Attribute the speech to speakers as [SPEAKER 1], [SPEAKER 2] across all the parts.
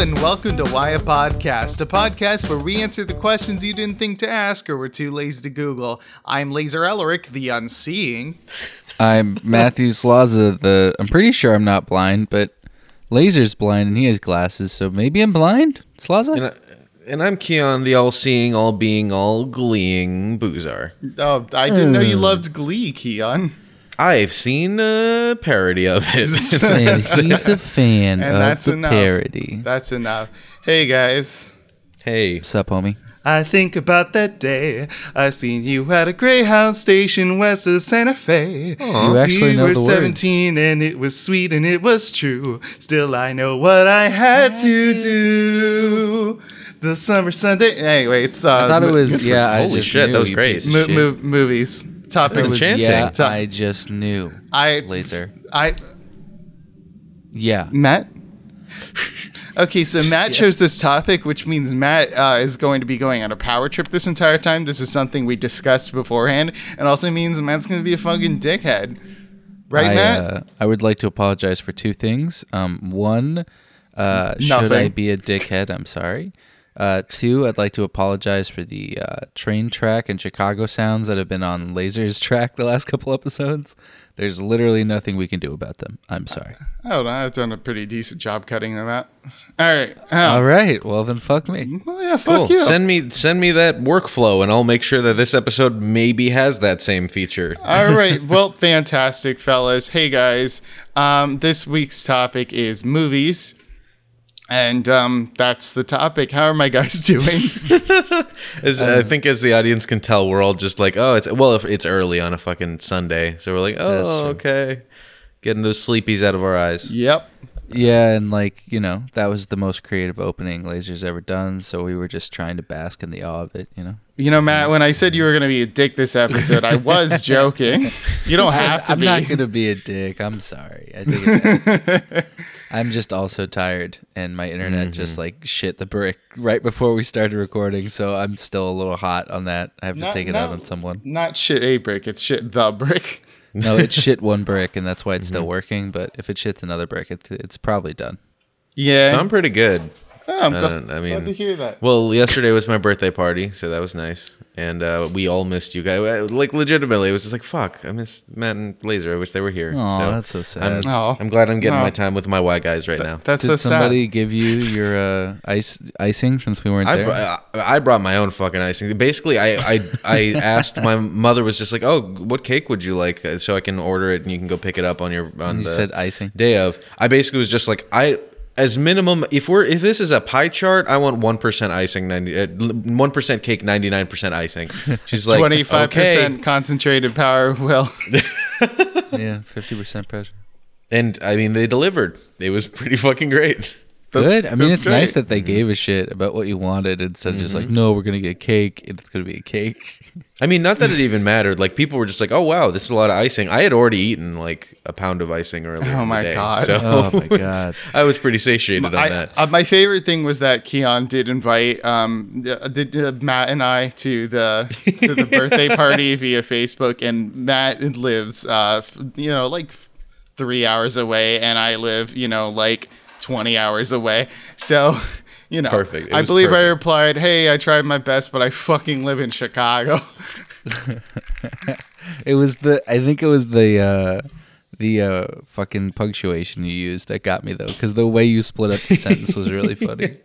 [SPEAKER 1] and welcome to Why a Podcast, a podcast where we answer the questions you didn't think to ask or were too lazy to Google. I'm Laser Ellerick, the unseeing.
[SPEAKER 2] I'm Matthew Slaza. The I'm pretty sure I'm not blind, but Laser's blind and he has glasses, so maybe I'm blind. Slaza.
[SPEAKER 3] And, I, and I'm Keon, the all-seeing, all-being, all-gleeing boozar.
[SPEAKER 1] Oh, I didn't know you loved Glee, Keon.
[SPEAKER 3] I've seen a parody of it.
[SPEAKER 2] and he's a fan
[SPEAKER 1] And
[SPEAKER 2] of
[SPEAKER 1] that's
[SPEAKER 2] the
[SPEAKER 1] enough.
[SPEAKER 2] parody.
[SPEAKER 1] That's enough. Hey guys.
[SPEAKER 3] hey,
[SPEAKER 2] What's up, homie?
[SPEAKER 1] I think about that day I seen you at a Greyhound station west of Santa Fe.
[SPEAKER 2] You actually
[SPEAKER 1] we
[SPEAKER 2] know
[SPEAKER 1] were
[SPEAKER 2] the words.
[SPEAKER 1] 17 and it was sweet and it was true. Still, I know what I had to do. The summer Sunday. Anyway, it's uh,
[SPEAKER 2] I thought it was yeah. I
[SPEAKER 3] Holy
[SPEAKER 2] just
[SPEAKER 3] shit,
[SPEAKER 2] knew,
[SPEAKER 3] that was great.
[SPEAKER 1] mo- mo- movies. Topics.
[SPEAKER 3] It was enchanting.
[SPEAKER 2] Yeah,
[SPEAKER 1] So-
[SPEAKER 2] I just knew.
[SPEAKER 1] I
[SPEAKER 2] Laser.
[SPEAKER 1] I
[SPEAKER 2] Yeah.
[SPEAKER 1] Matt. Okay, so Matt chose this topic, which means Matt uh, is going to be going on a power trip this entire time. This is something we discussed beforehand, and also means Matt's going to be a fucking dickhead, right,
[SPEAKER 2] I,
[SPEAKER 1] Matt?
[SPEAKER 2] Uh, I would like to apologize for two things. Um, one, uh, should I be a dickhead? I'm sorry. Uh, two, I'd like to apologize for the uh, train track and Chicago sounds that have been on Laser's track the last couple episodes. There's literally nothing we can do about them. I'm sorry.
[SPEAKER 1] Oh, don't. I've done a pretty decent job cutting them out. All right. Oh,
[SPEAKER 2] All right. Well, then fuck me.
[SPEAKER 1] Well, yeah, fuck
[SPEAKER 3] cool.
[SPEAKER 1] you.
[SPEAKER 3] Send me send me that workflow, and I'll make sure that this episode maybe has that same feature.
[SPEAKER 1] All right. Well, fantastic, fellas. Hey, guys. Um, this week's topic is movies. And um, that's the topic. How are my guys doing?
[SPEAKER 3] As I think, as the audience can tell, we're all just like, oh, it's well, if it's early on a fucking Sunday, so we're like, oh, okay, getting those sleepies out of our eyes.
[SPEAKER 1] yep.
[SPEAKER 2] Yeah, and like you know, that was the most creative opening Laser's ever done. So we were just trying to bask in the awe of it. You know.
[SPEAKER 1] You know, Matt, when I said you were going to be a dick this episode, I was joking. You don't have to
[SPEAKER 2] I'm
[SPEAKER 1] be.
[SPEAKER 2] not gonna be a dick. I'm sorry. I take it back. I'm just also tired, and my internet just
[SPEAKER 1] Mm-hmm.
[SPEAKER 2] like shit the brick right before we started recording. So I'm still a little hot on that. I have to take it out on someone.
[SPEAKER 1] Not shit a brick, it's shit the brick.
[SPEAKER 2] No, it shit one brick, and that's why it's
[SPEAKER 1] Mm-hmm.
[SPEAKER 2] still working. But if it shits another brick, it, it's probably done.
[SPEAKER 1] Yeah.
[SPEAKER 3] So I'm pretty good.
[SPEAKER 1] Oh, I'm
[SPEAKER 3] I
[SPEAKER 1] gl-
[SPEAKER 3] don't-
[SPEAKER 1] glad
[SPEAKER 3] mean-
[SPEAKER 1] to hear that.
[SPEAKER 3] Well, yesterday was my birthday party, so that was nice, and uh, we all missed you guys. Like legitimately, it was just like fuck. I miss Matt and Laser. I wish they were here.
[SPEAKER 2] Aw,
[SPEAKER 3] so
[SPEAKER 2] that's so sad.
[SPEAKER 3] I'm,
[SPEAKER 1] Aw.
[SPEAKER 3] I'm glad I'm getting
[SPEAKER 1] Aw.
[SPEAKER 3] my time with my white guys right now.
[SPEAKER 1] That's
[SPEAKER 2] Did
[SPEAKER 1] so
[SPEAKER 2] somebody give you your uh, ice icing since we weren't
[SPEAKER 3] I,
[SPEAKER 2] there?
[SPEAKER 3] brought, I brought my own fucking icing. Basically, I, I I asked my mother was just like, "Oh, what cake would you like?" Uh, So I can order it and you can go pick it up on your on
[SPEAKER 2] you
[SPEAKER 3] the
[SPEAKER 2] said icing.
[SPEAKER 3] day of. I basically was just like, I as minimum if we're if this is a pie chart, I want one percent icing, ninety uh, one percent cake, ninety nine percent icing. She's like,
[SPEAKER 1] Twenty five
[SPEAKER 3] okay.
[SPEAKER 1] percent concentrated power. Well,
[SPEAKER 2] Yeah, fifty percent pressure.
[SPEAKER 3] and I mean they delivered. It was pretty fucking great.
[SPEAKER 1] That's-
[SPEAKER 2] Good. I mean,
[SPEAKER 1] that's
[SPEAKER 2] it's nice that they gave a shit about what you wanted instead of just
[SPEAKER 3] Mm-hmm.
[SPEAKER 2] like, no, we're gonna get cake, and it's gonna be a cake.
[SPEAKER 3] I mean, not that it even mattered. Like people were just like, "Oh wow, this is a lot of icing." I had already eaten like a pound of icing earlier.
[SPEAKER 1] Oh,
[SPEAKER 3] in the
[SPEAKER 1] my
[SPEAKER 3] day,
[SPEAKER 1] God.
[SPEAKER 3] So
[SPEAKER 2] Oh, my God.
[SPEAKER 3] I was pretty satiated on
[SPEAKER 1] I,
[SPEAKER 3] that.
[SPEAKER 1] uh, my favorite thing was that Keon did invite um uh, did uh, Matt and I to the to the birthday party via Facebook, and Matt lives uh f- you know like three hours away, and I live you know like twenty hours away. So you know,
[SPEAKER 3] Perfect.
[SPEAKER 1] I believe I replied, "Hey, I tried my best, but I fucking live in Chicago."
[SPEAKER 2] It was the. I think it was the. uh the uh, fucking punctuation you used that got me though, because the way you split up the sentence was really funny.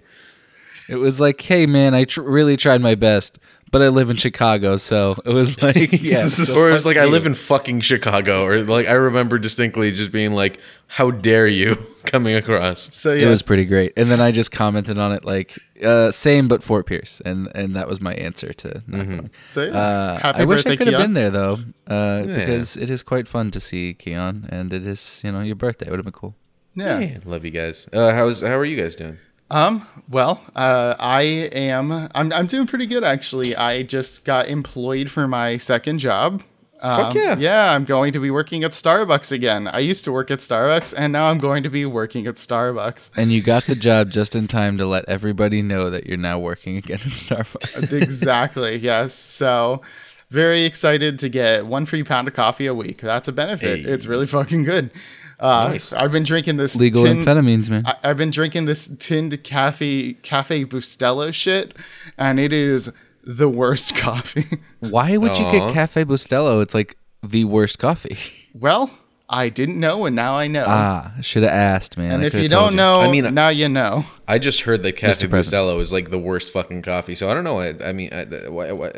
[SPEAKER 2] It was like, "Hey man, I tr- really tried my best, but I live in Chicago, so it was like, yeah."
[SPEAKER 3] or it was
[SPEAKER 2] fuck
[SPEAKER 3] like, "I live in fucking Chicago," or like I remember distinctly just being like, "How dare you?" coming across.
[SPEAKER 1] So yeah.
[SPEAKER 2] It was pretty great, and then I just commented on it like, uh, "Same, but Fort Pierce," and and that was my answer to. Not going.
[SPEAKER 1] so yeah.
[SPEAKER 2] Uh,
[SPEAKER 1] happy
[SPEAKER 2] I wish I could have been there though, uh, because it is quite fun to see Keon, and it is you know your birthday. It would have been cool.
[SPEAKER 1] Yeah.
[SPEAKER 3] Yeah, love you guys. Uh, how's how are you guys doing?
[SPEAKER 1] Um, well, uh, I am, I'm, I'm doing pretty good actually. I just got employed for my second job. Um,
[SPEAKER 3] Fuck yeah.
[SPEAKER 1] Yeah, I'm going to be working at Starbucks again. I used to work at Starbucks and now I'm going to be working at Starbucks.
[SPEAKER 2] And you got the job just in time to let everybody know that you're now working again at Starbucks.
[SPEAKER 1] exactly. Yes. So very excited to get one free pound of coffee a week. That's a benefit.
[SPEAKER 3] Hey.
[SPEAKER 1] It's really fucking good. Uh,
[SPEAKER 3] Nice.
[SPEAKER 1] I've been drinking this
[SPEAKER 2] Legal
[SPEAKER 1] tin-
[SPEAKER 2] amphetamines, man.
[SPEAKER 1] I, I've been drinking this tinned cafe cafe Bustelo shit, and it is the worst coffee.
[SPEAKER 2] Why would you get Cafe Bustelo? It's like the worst coffee.
[SPEAKER 1] well, I didn't know, and now I know.
[SPEAKER 2] Ah, should have asked, man.
[SPEAKER 1] and
[SPEAKER 2] I
[SPEAKER 1] if you don't know,
[SPEAKER 3] I mean, uh,
[SPEAKER 1] now you know.
[SPEAKER 3] I just heard that Cafe Bustelo is like the worst fucking coffee. So I don't know. I, I mean, I, uh, why-
[SPEAKER 2] why-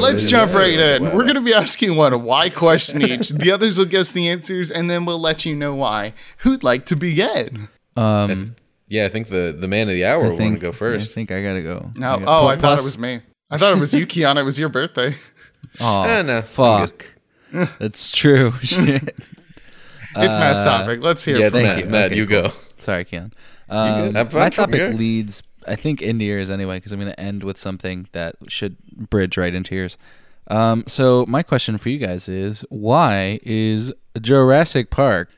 [SPEAKER 1] Let's jump right uh, in. We're going to be asking one why question each. The others will guess the answers, and then we'll let you know why. Who'd like to begin?
[SPEAKER 2] Um,
[SPEAKER 3] Yeah, I think the the man of the hour
[SPEAKER 2] I
[SPEAKER 3] will want to go first.
[SPEAKER 2] I think I gotta go.
[SPEAKER 1] No.
[SPEAKER 2] I got-
[SPEAKER 1] Oh, I thought it was me. I thought it was you, Keon. It was your birthday.
[SPEAKER 2] Oh,
[SPEAKER 3] Eh, no, I'm
[SPEAKER 2] fuck. That's true. Shit.
[SPEAKER 1] It's Matt's
[SPEAKER 2] Uh,
[SPEAKER 1] topic. Let's hear
[SPEAKER 3] Yeah,
[SPEAKER 1] it.
[SPEAKER 3] it's
[SPEAKER 2] Thank
[SPEAKER 3] Matt.
[SPEAKER 2] you.
[SPEAKER 3] Matt,
[SPEAKER 2] Okay,
[SPEAKER 3] you
[SPEAKER 2] cool.
[SPEAKER 3] go.
[SPEAKER 2] Sorry, Keon.
[SPEAKER 3] good?
[SPEAKER 2] Um,
[SPEAKER 3] Have fun
[SPEAKER 2] my
[SPEAKER 3] from
[SPEAKER 2] topic
[SPEAKER 3] here.
[SPEAKER 2] leads, I think, into yours anyway, because I'm going to end with something that should bridge right into yours. Um, so my question for you guys is: Why is Jurassic Park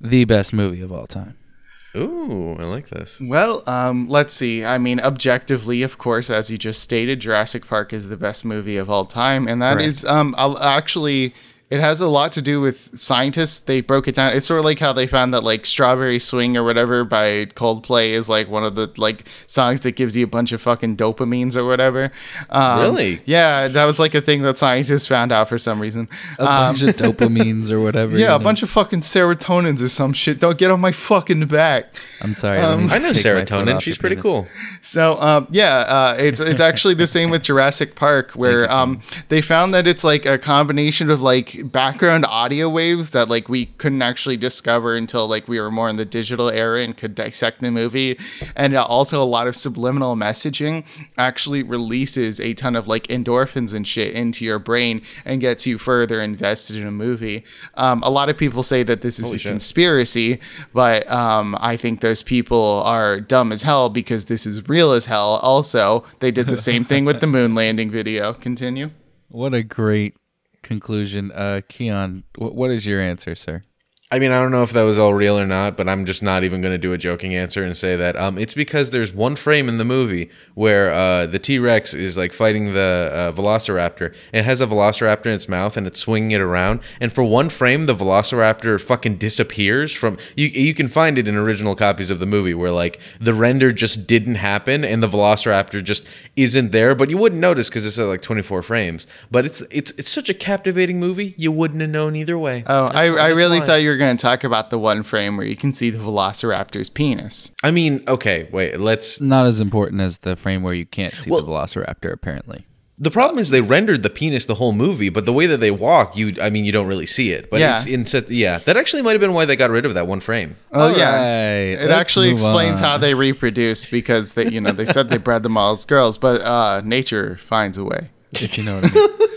[SPEAKER 2] the best movie of all time?
[SPEAKER 3] Ooh, I like this.
[SPEAKER 1] Well, um, let's see. I mean, objectively, of course, as you just stated, Jurassic Park is the best movie of all time, and that
[SPEAKER 2] Correct.
[SPEAKER 1] is um, I'll actually. It has a lot to do with scientists. They broke it down. It's sort of like how they found that like "Strawberry Swing" or whatever by Coldplay is like one of the like songs that gives you a bunch of fucking dopamines or whatever. Um,
[SPEAKER 3] Really?
[SPEAKER 1] Yeah, that was like a thing that scientists found out for some reason.
[SPEAKER 2] A bunch of dopamines or whatever.
[SPEAKER 1] Um, Yeah,
[SPEAKER 2] you
[SPEAKER 1] a
[SPEAKER 2] know?
[SPEAKER 1] bunch of fucking serotonins or some shit. Don't get on my fucking back.
[SPEAKER 2] I'm sorry. let me
[SPEAKER 3] I know
[SPEAKER 2] take my foot
[SPEAKER 3] serotonin. She's pretty
[SPEAKER 2] penis.
[SPEAKER 3] cool.
[SPEAKER 1] So um, yeah, uh, it's it's actually the same with Jurassic Park, where um, they found that it's like a combination of like background audio waves that like we couldn't actually discover until like we were more in the digital era and could dissect the movie, and uh, also a lot of subliminal messaging actually releases a ton of like endorphins and shit into your brain and gets you further invested in a movie. Um, a lot of people say that this is a
[SPEAKER 3] shit.
[SPEAKER 1] conspiracy, but um, I think those people are dumb as hell because this is real as hell. Also, they did the same thing with the moon landing video. Continue.
[SPEAKER 2] What a great conclusion, uh, Keon. Wh- what is your answer, sir?
[SPEAKER 3] I mean, I don't know if that was all real or not, but I'm just not even going to do a joking answer and say that. Um, it's because there's one frame in the movie where uh, the T Rex is like fighting the uh, Velociraptor, and it has a Velociraptor in its mouth, and it's swinging it around. And for one frame, the Velociraptor fucking disappears from. You you can find it in original copies of the movie where like the render just didn't happen, and the Velociraptor just isn't there, but you wouldn't notice because it's at like 24 frames. But it's it's it's such a captivating movie, you wouldn't have known either way.
[SPEAKER 1] Oh, I, I really
[SPEAKER 3] why.
[SPEAKER 1] thought you were going to talk about the one frame where you can see the Velociraptor's penis.
[SPEAKER 3] I mean, okay, wait, let's
[SPEAKER 2] Not as important as the frame where you can't see
[SPEAKER 3] Well-
[SPEAKER 2] the Velociraptor, apparently.
[SPEAKER 3] The problem is they rendered the penis the whole movie, but the way that they walk, you I mean you don't really see it. But
[SPEAKER 1] Yeah.
[SPEAKER 3] it's in such yeah. That actually might have been why they got rid of that one frame.
[SPEAKER 1] Oh yeah,
[SPEAKER 2] Alright,
[SPEAKER 1] it
[SPEAKER 2] let's
[SPEAKER 1] actually explains
[SPEAKER 2] on.
[SPEAKER 1] how they reproduced because they, you know, they said they bred them all as girls, but uh, nature finds a way.
[SPEAKER 2] if you know what I mean.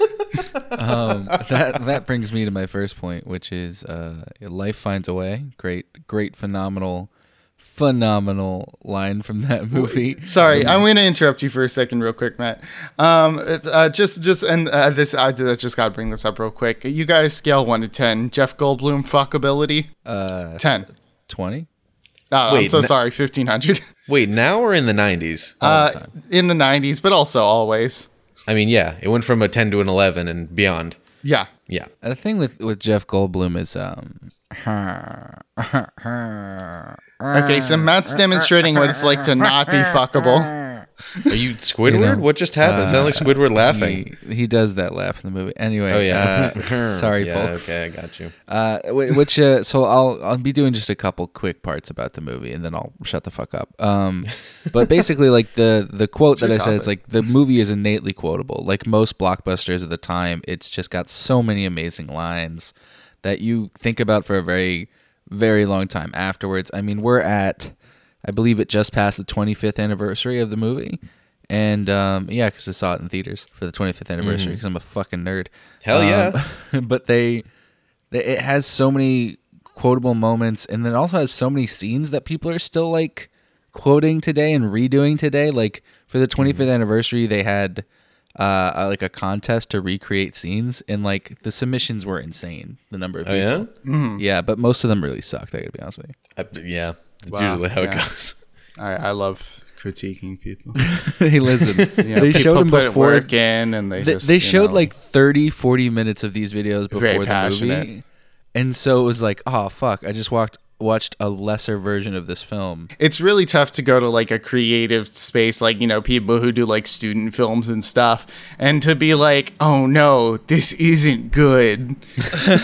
[SPEAKER 2] um, that that brings me to my first point, which is uh, life finds a way. Great, great, phenomenal, phenomenal line from that movie.
[SPEAKER 1] Sorry, I'm going to interrupt you for a second, real quick, Matt. Um, uh, just, just, and uh, this, I did- just got to bring this up real quick. You guys scale one to ten. Jeff Goldblum fuckability,
[SPEAKER 2] Uh,
[SPEAKER 1] ten.
[SPEAKER 2] twenty.
[SPEAKER 1] Uh, I'm
[SPEAKER 3] Wait,
[SPEAKER 1] so
[SPEAKER 3] n-
[SPEAKER 1] sorry, fifteen hundred.
[SPEAKER 3] Wait, now we're in the nineties?
[SPEAKER 1] Uh, in the '90s, but also always.
[SPEAKER 3] I mean, yeah, it went from a ten to an eleven and beyond.
[SPEAKER 1] Yeah.
[SPEAKER 3] Yeah.
[SPEAKER 2] The thing with with Jeff Goldblum is um.
[SPEAKER 1] Okay, so Matt's demonstrating what it's like to not be fuckable.
[SPEAKER 3] Are you Squidward?
[SPEAKER 2] You know,
[SPEAKER 3] what just happened? It sounds like Squidward laughing.
[SPEAKER 2] He, he does that laugh in the movie. Anyway,
[SPEAKER 3] oh yeah.
[SPEAKER 2] uh, sorry,
[SPEAKER 3] yeah,
[SPEAKER 2] folks.
[SPEAKER 3] Okay, I got you.
[SPEAKER 2] Uh, which uh, so I'll I'll be doing just a couple quick parts about the movie, and then I'll shut the fuck up. Um, but basically, like the the quote that
[SPEAKER 1] your
[SPEAKER 2] I said is like the movie is innately quotable. Like most blockbusters of the time, it's just got so many amazing lines that you think about for a very very long time afterwards. I mean, we're at I believe it just passed the 25th anniversary of the movie. And um, yeah, because I saw it in theaters for the 25th anniversary because I'm a fucking nerd.
[SPEAKER 3] Hell yeah.
[SPEAKER 2] Um, but they, they, it has so many quotable moments, and then also has so many scenes that people are still like quoting today and redoing today. Like for the 25th
[SPEAKER 3] Mm-hmm.
[SPEAKER 2] anniversary, they had uh, a- like a contest to recreate scenes, and like the submissions were insane. The number of
[SPEAKER 3] Oh
[SPEAKER 2] people.
[SPEAKER 3] yeah.
[SPEAKER 2] yeah, but most of them really sucked. I gotta be honest with you.
[SPEAKER 3] I- yeah. That's
[SPEAKER 1] Wow,
[SPEAKER 3] usually how
[SPEAKER 1] yeah.
[SPEAKER 3] it goes.
[SPEAKER 1] I, I love critiquing people.
[SPEAKER 2] hey, listen,
[SPEAKER 1] You know,
[SPEAKER 2] they
[SPEAKER 1] people
[SPEAKER 2] showed them
[SPEAKER 1] put
[SPEAKER 2] before.
[SPEAKER 1] work in, and they
[SPEAKER 2] They,
[SPEAKER 1] just,
[SPEAKER 2] they showed
[SPEAKER 1] know,
[SPEAKER 2] like 30, 40 minutes of these videos
[SPEAKER 1] Very
[SPEAKER 2] before the
[SPEAKER 1] passionate.
[SPEAKER 2] movie. and so it was like, oh fuck, I just walked watched a lesser version of this film.
[SPEAKER 1] it's really tough to go to like a creative space like you know people who do like student films and stuff and to be like oh no this isn't good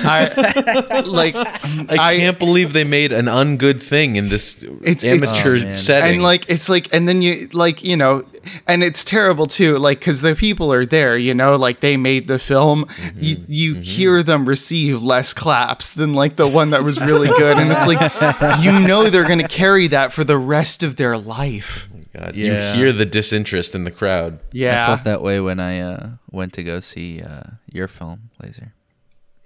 [SPEAKER 1] i like
[SPEAKER 3] I, can't believe they made an ungood thing in this
[SPEAKER 1] It's- it's-
[SPEAKER 3] amateur
[SPEAKER 2] Oh,
[SPEAKER 3] setting.
[SPEAKER 1] and like it's like and then you like you know and it's terrible too like because the people are there you know like they made the film mm-hmm, you, you hear them receive less claps than like the one that was really good and it's like you know they're gonna carry that for the rest of their life
[SPEAKER 3] God,
[SPEAKER 2] Yeah.
[SPEAKER 3] you hear the disinterest in the crowd.
[SPEAKER 1] Yeah, I
[SPEAKER 2] felt that way when I uh, went to go see uh, your film, Laser.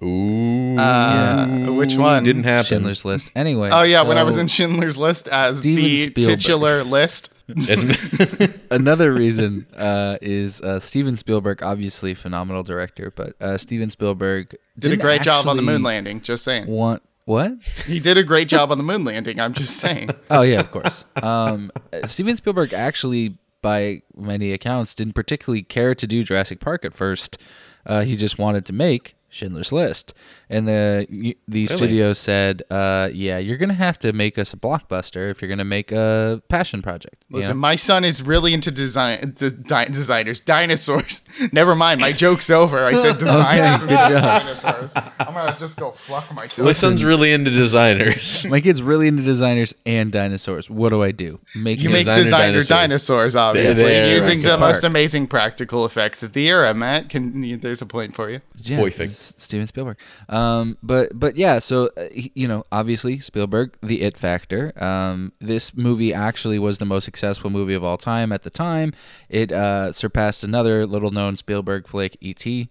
[SPEAKER 3] Ooh,
[SPEAKER 1] Uh, which one?
[SPEAKER 3] didn't happen?
[SPEAKER 2] Schindler's List. Anyway.
[SPEAKER 1] Oh yeah, when I was in Schindler's List as
[SPEAKER 2] Steven
[SPEAKER 1] the
[SPEAKER 2] Spielberg.
[SPEAKER 1] titular list.
[SPEAKER 2] Another reason uh, is uh, Steven Spielberg, obviously phenomenal director, but uh, Steven Spielberg
[SPEAKER 1] Did a great job on the moon landing. Just saying.
[SPEAKER 2] Want what?
[SPEAKER 1] He did a great job on the moon landing. I'm just saying.
[SPEAKER 2] Oh yeah, of course. Um, Steven Spielberg actually, by many accounts, didn't particularly care to do Jurassic Park at first. Uh, he just wanted to make Schindler's List, and the the studio said, uh, "Yeah, you're gonna have to make us a blockbuster if you're gonna make a passion project." you
[SPEAKER 1] Listen,
[SPEAKER 2] know?
[SPEAKER 1] my son is really into design de- di- designers, dinosaurs. Never mind, my joke's over. I said designers
[SPEAKER 2] good
[SPEAKER 1] instead of
[SPEAKER 2] job.
[SPEAKER 1] dinosaurs. I'm gonna just go fuck myself.
[SPEAKER 3] My son's really into designers.
[SPEAKER 2] My kid's really into designers and dinosaurs. What do I do? Make
[SPEAKER 1] You make
[SPEAKER 3] Designer
[SPEAKER 1] designer,
[SPEAKER 3] dinosaurs.
[SPEAKER 1] dinosaurs, obviously,
[SPEAKER 3] There,
[SPEAKER 1] using the most
[SPEAKER 2] Park.
[SPEAKER 1] amazing practical effects of the era. Matt, can there's a point for you?
[SPEAKER 2] yeah,
[SPEAKER 3] boy
[SPEAKER 2] Steven Spielberg. Um, but but yeah, so uh, you know, obviously Spielberg, the It Factor. Um, this movie actually was the most successful movie of all time at the time. It uh, surpassed another little-known Spielberg flick, E.T.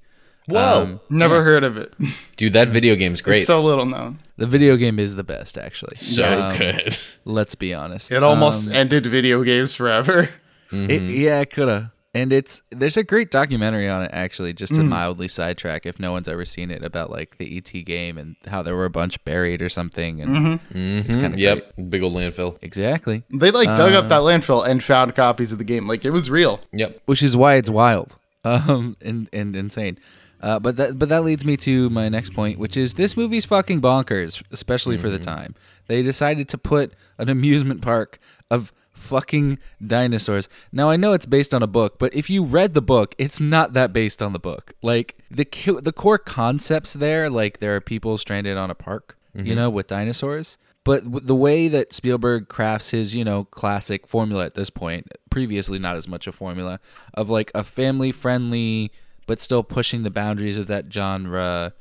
[SPEAKER 3] Whoa,
[SPEAKER 2] Um,
[SPEAKER 1] Never heard of it.
[SPEAKER 3] dude, that video game's great.
[SPEAKER 1] It's so little known.
[SPEAKER 2] the video game is the best, actually.
[SPEAKER 3] So
[SPEAKER 1] Yes.
[SPEAKER 3] good.
[SPEAKER 2] Let's be honest.
[SPEAKER 1] It almost
[SPEAKER 2] Um,
[SPEAKER 1] ended video games forever.
[SPEAKER 2] It, yeah, it coulda. And it's there's a great documentary on it actually, just
[SPEAKER 1] Mm.
[SPEAKER 2] to mildly sidetrack if no one's ever seen it about like the ET game and how there were a bunch buried or something. And
[SPEAKER 1] Mm-hmm.
[SPEAKER 2] it's kind of
[SPEAKER 3] Yep, big old landfill.
[SPEAKER 2] exactly,
[SPEAKER 1] They like dug
[SPEAKER 2] Uh.
[SPEAKER 1] up that landfill and found copies of the game. Like it was real.
[SPEAKER 3] Yep.
[SPEAKER 2] which is why it's wild, um, and and insane. Uh, but that but that leads me to my next point, which is this movie's fucking bonkers, especially for the time. They decided to put an amusement park of fucking dinosaurs. Now I know it's based on a book, but if you read the book, it's not that based on the book. Like the the core concepts there, like there are people stranded on a park, you know, with dinosaurs. But the way that Spielberg crafts his, you know, classic formula at this point, previously not as much a formula of like a family friendly but still pushing the boundaries of that genre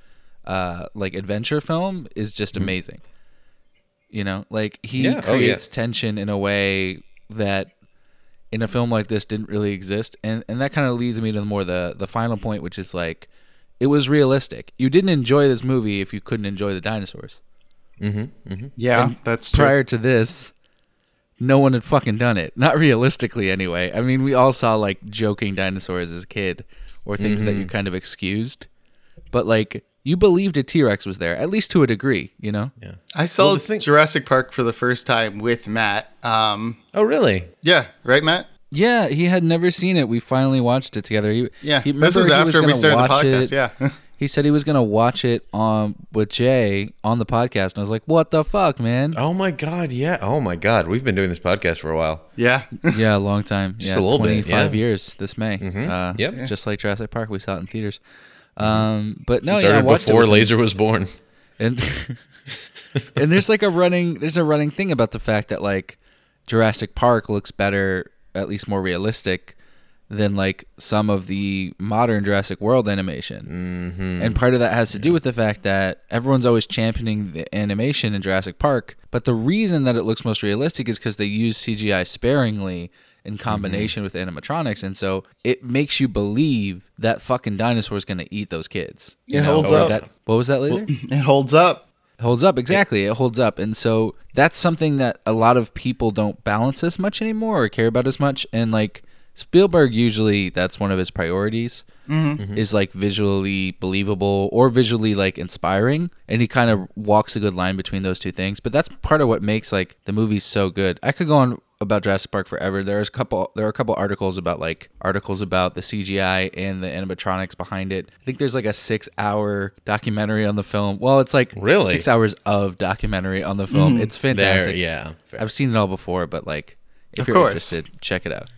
[SPEAKER 2] uh like adventure film is just amazing. You know, like he
[SPEAKER 3] Yeah, oh, yeah.
[SPEAKER 2] creates tension in a way that in a film like this didn't really exist and and that kind of leads me to the more the the final point which is like it was realistic. You didn't enjoy this movie if you couldn't enjoy the dinosaurs. Mm-hmm. Mm-hmm.
[SPEAKER 1] Yeah, that's true.
[SPEAKER 2] Prior to this, no one had fucking done it. Not realistically anyway. I mean, we all saw like joking dinosaurs as a kid or things that mm-hmm. you kind of excused. But like you believed a T-Rex was there at least to a degree, you know?
[SPEAKER 3] Yeah.
[SPEAKER 1] I saw
[SPEAKER 3] Well, the thing-
[SPEAKER 1] Jurassic Park for the first time with Matt. Um,
[SPEAKER 3] Oh, really?
[SPEAKER 1] yeah, right, Matt.
[SPEAKER 2] Yeah, he had never seen it. We finally watched it together. He,
[SPEAKER 1] Yeah,
[SPEAKER 2] he,
[SPEAKER 1] this was
[SPEAKER 2] remember he
[SPEAKER 1] after we
[SPEAKER 2] gonna
[SPEAKER 1] started the podcast.
[SPEAKER 2] it-
[SPEAKER 1] Yeah,
[SPEAKER 2] He said he was gonna watch it on with Jay on the podcast, and I was like, "What the fuck, man?"
[SPEAKER 3] Oh my god, yeah. Oh my god, we've been doing this podcast for a while.
[SPEAKER 1] yeah.
[SPEAKER 2] yeah, a long time.
[SPEAKER 3] Just
[SPEAKER 2] yeah,
[SPEAKER 3] a little bit,
[SPEAKER 2] twenty-five
[SPEAKER 3] yeah.
[SPEAKER 2] years this May. Uh,
[SPEAKER 3] Yep.
[SPEAKER 2] just like Jurassic Park, we saw it in theaters. Um, but no, yeah, I watched
[SPEAKER 3] before
[SPEAKER 2] with him.
[SPEAKER 3] Laser was born.
[SPEAKER 2] and and there's like a running there's a running thing about the fact that like Jurassic Park looks better, at least more realistic than like some of the modern Jurassic World animation. Mm-hmm. And part of that has to do with the fact that everyone's always championing the animation in Jurassic Park, but the reason that it looks most realistic is because they use CGI sparingly in mm-hmm. combination with animatronics, and so it makes you believe that fucking dinosaur is going to eat those kids. you
[SPEAKER 1] It
[SPEAKER 2] know,
[SPEAKER 1] holds
[SPEAKER 2] or
[SPEAKER 1] up.
[SPEAKER 2] that- what was that later?
[SPEAKER 1] It holds up.
[SPEAKER 2] holds up exactly it holds up and so that's something that a lot of people don't balance as much anymore or care about as much and like spielberg usually that's one of his priorities mm-hmm. Mm-hmm. is like visually believable or visually like inspiring and he kind of walks a good line between those two things but that's part of what makes like the movies so good i could go on about Jurassic Park forever. There's a couple there are a couple articles about like articles about the CGI and the animatronics behind it. I think there's like a 6-hour documentary on the film. Well, it's like
[SPEAKER 3] Really?
[SPEAKER 2] 6 hours of documentary on the film. Hmm. It's
[SPEAKER 3] There,
[SPEAKER 2] fantastic.
[SPEAKER 3] yeah. fair.
[SPEAKER 2] I've seen it all before, but like if
[SPEAKER 1] Of
[SPEAKER 2] you're
[SPEAKER 1] course.
[SPEAKER 2] interested, check it out.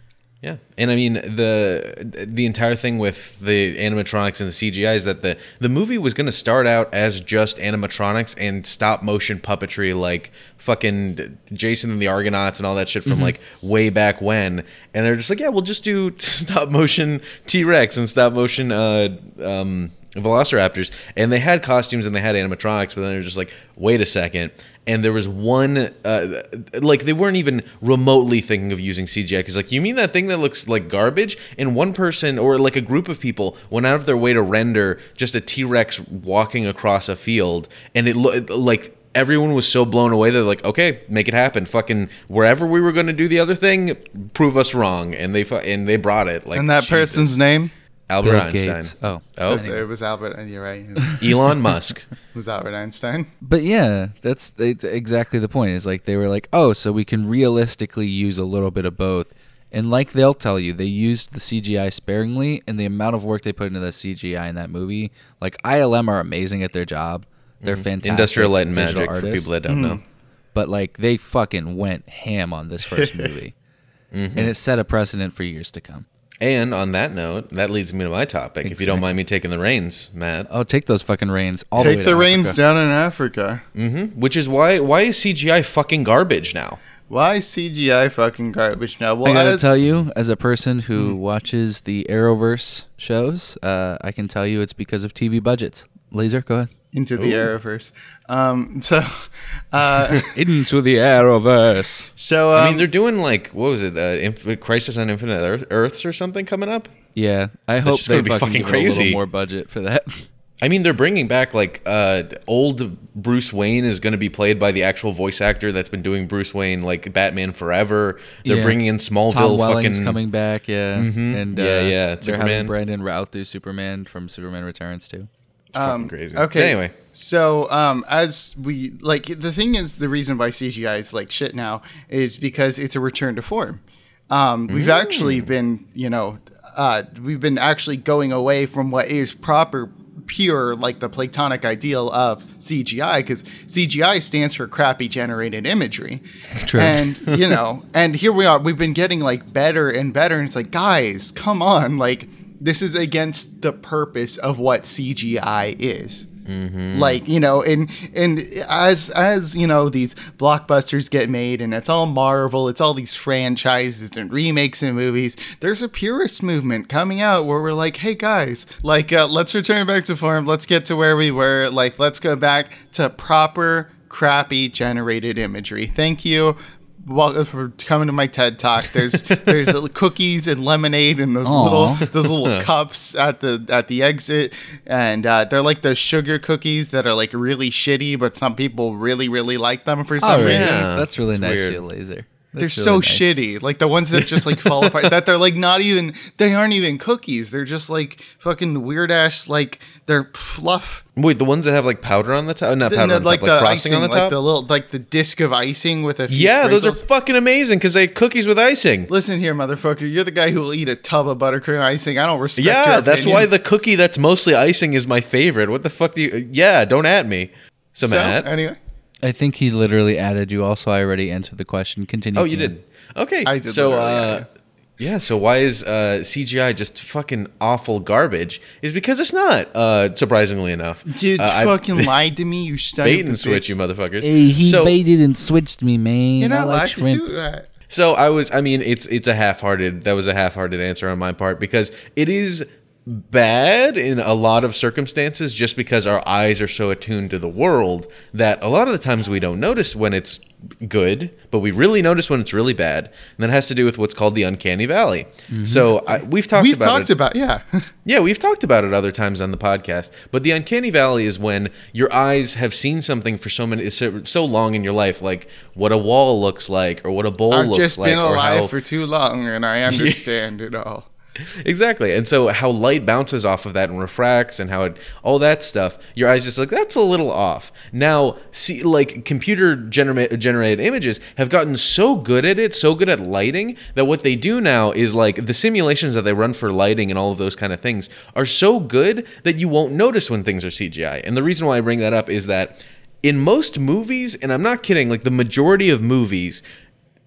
[SPEAKER 3] Yeah, and I mean the the entire thing with the animatronics and the CGI is that the the movie was going to start out as just animatronics and stop motion puppetry, like fucking Jason and the Argonauts and all that shit from like way back when. And they're just like, yeah, we'll just do stop motion T Rex and stop motion uh, um, Velociraptors. And they had costumes and they had animatronics, but then they're just like, wait a second. And there was one, uh, like they weren't even remotely thinking of using CGI because, like, you mean that thing that looks like garbage? And one person or like a group of people went out of their way to render just a T Rex walking across a field, and it looked like everyone was so blown away. They're like, okay, make it happen. Fucking wherever we were going to do the other thing, prove us wrong, and they fu- and they brought it. Like,
[SPEAKER 1] and that
[SPEAKER 3] Jesus.
[SPEAKER 1] person's name?
[SPEAKER 3] Albert
[SPEAKER 2] Bill
[SPEAKER 3] Einstein.
[SPEAKER 2] Gates. Oh.
[SPEAKER 3] Oh,
[SPEAKER 1] That's- It was Albert. and You're right. It was,
[SPEAKER 3] Elon Musk.
[SPEAKER 1] it was Albert Einstein.
[SPEAKER 2] But yeah, that's it's exactly the point. Is like they were like, oh, so we can realistically use a little bit of both. And like they'll tell you, they used the CGI sparingly, and the amount of work they put into the CGI in that movie, like ILM are amazing at their job. They're fantastic.
[SPEAKER 3] Mm-hmm. Industrial Light and
[SPEAKER 2] digital
[SPEAKER 3] Magic for
[SPEAKER 2] artists.
[SPEAKER 3] people that don't know.
[SPEAKER 2] but like they fucking went ham on this first movie,
[SPEAKER 3] Mm-hmm.
[SPEAKER 2] and it set a precedent for years to come.
[SPEAKER 3] And on that note, that leads me to my topic. If you don't mind me taking the reins, Matt.
[SPEAKER 2] Oh, take those fucking reins. All
[SPEAKER 1] Take
[SPEAKER 2] the,
[SPEAKER 1] the
[SPEAKER 2] way to
[SPEAKER 1] reins
[SPEAKER 2] Africa.
[SPEAKER 1] down in Africa.
[SPEAKER 3] hmm Which is why why is CGI fucking garbage now?
[SPEAKER 1] Why CGI fucking garbage now? Well,
[SPEAKER 2] I gotta
[SPEAKER 1] as-
[SPEAKER 2] tell you, as a person who
[SPEAKER 3] Hmm.
[SPEAKER 2] watches the Arrowverse shows, uh, I can tell you it's because of TV budgets. Laser, go ahead.
[SPEAKER 1] Into the Arrowverse. Um, so, uh,
[SPEAKER 2] Into the Arrowverse.
[SPEAKER 1] so um,
[SPEAKER 3] I mean, they're doing like what was it, uh, Inf- Crisis on Infinite Earth- Earths or something coming up.
[SPEAKER 2] Yeah, I hope they
[SPEAKER 3] gonna
[SPEAKER 2] fucking,
[SPEAKER 3] fucking
[SPEAKER 2] give it a little
[SPEAKER 3] crazy.
[SPEAKER 2] more budget for that.
[SPEAKER 3] I mean, they're bringing back like uh, old Bruce Wayne is going to be played by the actual voice actor that's been doing Bruce Wayne like Batman forever. They're
[SPEAKER 2] Yeah.
[SPEAKER 3] bringing in Smallville.
[SPEAKER 2] Tom Welling's
[SPEAKER 3] fucking
[SPEAKER 2] coming back, yeah, and uh,
[SPEAKER 3] Yeah, yeah,
[SPEAKER 2] they're
[SPEAKER 3] Superman.
[SPEAKER 2] having Brandon Routh do Superman from Superman Returns too.
[SPEAKER 3] Fucking crazy.
[SPEAKER 1] Okay.
[SPEAKER 3] Anyway,
[SPEAKER 1] so um, as we like, the thing is, the reason why CGI is like shit now is because it's a return to form. Um, we've actually been, you know, uh, we've been actually going away from what is proper, pure, like the Platonic ideal of CGI, because CGI stands for crappy generated imagery.
[SPEAKER 2] True.
[SPEAKER 1] And you know, and here we are. We've been getting like better and better, and it's like, guys, come on, like this is against the purpose of what CGI is. Like you know, and and as as you know, these blockbusters get made, and it's all Marvel, it's all these franchises and remakes and movies. There's a purist movement coming out where we're like, hey guys, like uh, let's return back to form. Let's get to where we were. Like let's go back to proper crappy generated imagery. Thank you. Welcome for coming to my TED talk. There's there's cookies and lemonade and those
[SPEAKER 2] Aw.
[SPEAKER 1] little those little cups at the at the exit, and uh, they're like those sugar cookies that are like really shitty, but some people really really like them for some
[SPEAKER 2] Oh,
[SPEAKER 1] reason.
[SPEAKER 3] yeah.
[SPEAKER 2] that's really
[SPEAKER 3] It's
[SPEAKER 2] nice, you laser.
[SPEAKER 1] They're so
[SPEAKER 2] really nice.
[SPEAKER 1] shitty. Like the ones that just like fall apart. That they're like not even. They aren't even cookies. They're just like fucking weird ass. Like they're fluff.
[SPEAKER 3] wait, the ones that have like powder on the top, not powder,
[SPEAKER 1] No,
[SPEAKER 3] on the
[SPEAKER 1] like
[SPEAKER 3] top, like
[SPEAKER 1] the
[SPEAKER 3] frosting
[SPEAKER 1] icing,
[SPEAKER 3] on the
[SPEAKER 1] like
[SPEAKER 3] top.
[SPEAKER 1] the little, like the disc of icing with a few
[SPEAKER 3] yeah, those are fucking amazing because they cookies with icing.
[SPEAKER 1] Listen here, motherfucker. You're the guy who will eat a tub of buttercream icing. I don't respect.
[SPEAKER 3] Yeah, that's why the cookie that's mostly icing is my favorite. What the fuck do you? Yeah, don't at me. So,
[SPEAKER 1] So
[SPEAKER 3] Matt.
[SPEAKER 1] anyway,
[SPEAKER 2] I think he literally added you. Also, I already answered the question. Continue.
[SPEAKER 3] oh, you did. Okay.
[SPEAKER 1] I did
[SPEAKER 3] So, uh, yeah. So why is uh, CGI just fucking awful garbage? Is because it's not. Uh, surprisingly enough, Dude,
[SPEAKER 1] you
[SPEAKER 3] Uh, I-
[SPEAKER 1] fucking lied to me. You son
[SPEAKER 3] bait and switch,
[SPEAKER 1] bitch.
[SPEAKER 3] you motherfuckers.
[SPEAKER 2] Hey, he
[SPEAKER 3] so,
[SPEAKER 2] baited and switched me, man.
[SPEAKER 1] You're
[SPEAKER 2] I
[SPEAKER 1] not
[SPEAKER 2] like
[SPEAKER 1] allowed to do that.
[SPEAKER 3] So I was. I mean, it's it's a half-hearted. That was a half-hearted answer on my part because it is bad in a lot of circumstances just because our eyes are so attuned to the world that a lot of the times we don't notice when it's good but we really notice when it's really bad and that has to do with what's called the uncanny valley mm-hmm. so I, we've talked
[SPEAKER 1] We've
[SPEAKER 3] about
[SPEAKER 1] talked
[SPEAKER 3] it.
[SPEAKER 1] about yeah.
[SPEAKER 3] Yeah, we've talked about it other times on the podcast. But the uncanny valley is when your eyes have seen something for so many so, so long in your life, like what a wall looks like, or what a bowl
[SPEAKER 1] I've
[SPEAKER 3] looks
[SPEAKER 1] just been alive
[SPEAKER 3] how
[SPEAKER 1] for too long, and I understand it all.
[SPEAKER 3] Exactly. And so how light bounces off of that and refracts and how it all that stuff, your eyes just like that's a little off. Now, see like computer genera- generated images have gotten so good at it, so good at lighting that what they do now is like the simulations that they run for lighting and all of those kind of things are so good that you won't notice when things are CGI. And the reason why I bring that up is that in most movies, and I'm not kidding, like the majority of movies,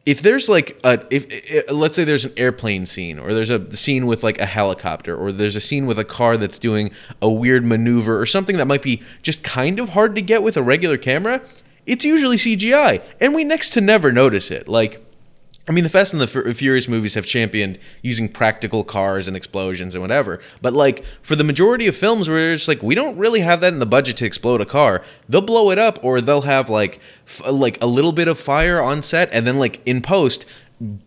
[SPEAKER 3] if there's like a if, if, let's say there's an airplane scene or there's a scene with like a helicopter or there's a scene with a car that's doing a weird maneuver or something that might be just kind of hard to get with a regular camera it's usually CGI and we next to never notice it. Like I mean, the Fast and the Furious movies have championed using practical cars and explosions and whatever. But like for the majority of films where it's like we don't really have that in the budget to explode a car, they'll blow it up or they'll have like f- like a little bit of fire on set and then like in post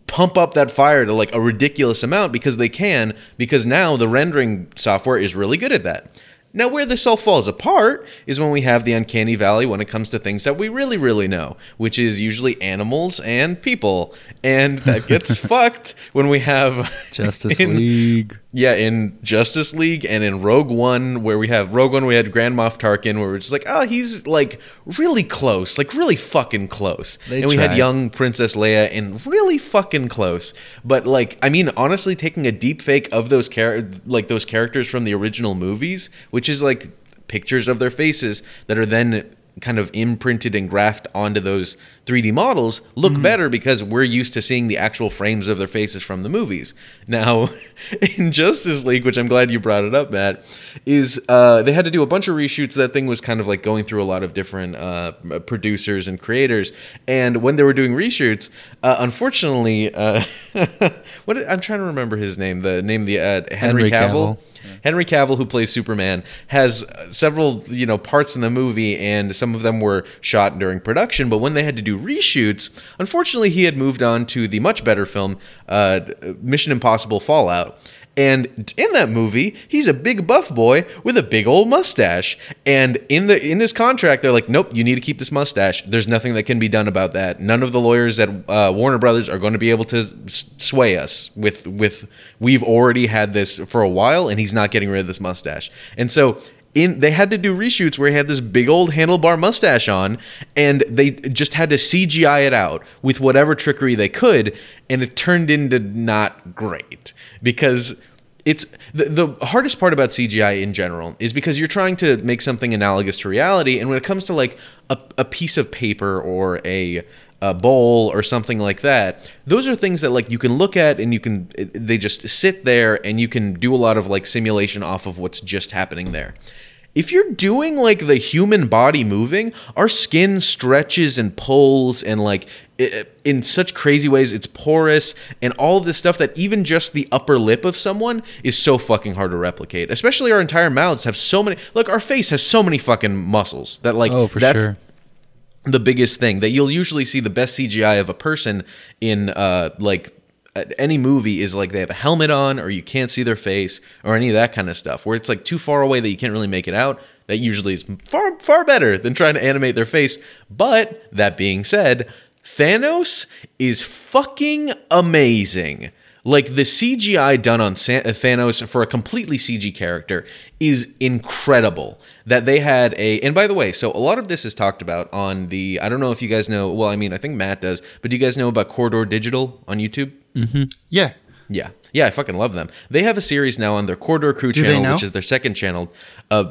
[SPEAKER 3] pump up that fire to like a ridiculous amount because they can because now the rendering software is really good at that. Now, where this all falls apart is when we have the uncanny valley when it comes to things that we really, really know, which is usually animals and people. And that gets fucked when we have
[SPEAKER 2] Justice
[SPEAKER 3] in,
[SPEAKER 2] League.
[SPEAKER 3] Yeah, in Justice League and in Rogue One, where we have Rogue One, we had Grand Moff Tarkin, where we're just like, oh, he's like really close, like really fucking close.
[SPEAKER 2] They
[SPEAKER 3] and we had young Princess Leia and really fucking close. But like, I mean, honestly, taking a deep fake of those char- like those characters from the original movies, which is like pictures of their faces that are then kind of imprinted and graphed onto those 3D models look better because we're used to seeing the actual frames of their faces from the movies. Now, in Justice League, which I'm glad you brought it up, Matt, is uh, they had to do a bunch of reshoots. That thing was kind of like going through a lot of different uh, producers and creators. And when they were doing reshoots, uh, unfortunately, uh, what I'm trying to remember his name. The name, of the uh, Henry,
[SPEAKER 2] Henry
[SPEAKER 3] Cavill.
[SPEAKER 2] Cavill.
[SPEAKER 3] Henry Cavill, who plays Superman, has several you know parts in the movie, and some of them were shot during production. But when they had to do reshoots, unfortunately, he had moved on to the much better film, uh, Mission Impossible: Fallout. And in that movie, he's a big buff boy with a big old mustache. And in the in his contract, they're like, "Nope, you need to keep this mustache. There's nothing that can be done about that. None of the lawyers at uh, Warner Brothers are going to be able to sway us with with. We've already had this for a while, and he's not getting rid of this mustache. And so in they had to do reshoots where he had this big old handlebar mustache on and they just had to CGI it out with whatever trickery they could and it turned into not great. Because it's the, the hardest part about CGI in general is because you're trying to make something analogous to reality and when it comes to like a, a piece of paper or a a bowl or something like that those are things that like you can look at and you can they just sit there and you can do a lot of like simulation off of what's just happening there if you're doing like the human body moving our skin stretches and pulls and like in such crazy ways it's porous and all of this stuff that even just the upper lip of someone is so fucking hard to replicate especially our entire mouths have so many look our face has so many fucking muscles that like
[SPEAKER 2] Oh, for
[SPEAKER 3] that's
[SPEAKER 2] sure.
[SPEAKER 3] The biggest thing that you'll usually see the best CGI of a person in uh like any movie is like they have a helmet on or you can't see their face or any of that kind of stuff where it's like too far away that you can't really make it out. That usually is far far better than trying to animate their face. But that being said Thanos is fucking amazing like the CGI done on uh, Thanos for a completely CG character is incredible. That they had a, and by the way, so a lot of this is talked about on the. I don't know if you guys know. Well, I mean, I think Matt does, but do you guys know about Corridor Digital on YouTube?
[SPEAKER 1] Yeah.
[SPEAKER 3] Yeah, yeah, I fucking love them. They have a series now on their Corridor Crew
[SPEAKER 1] Do
[SPEAKER 3] channel, which is their second channel. Uh,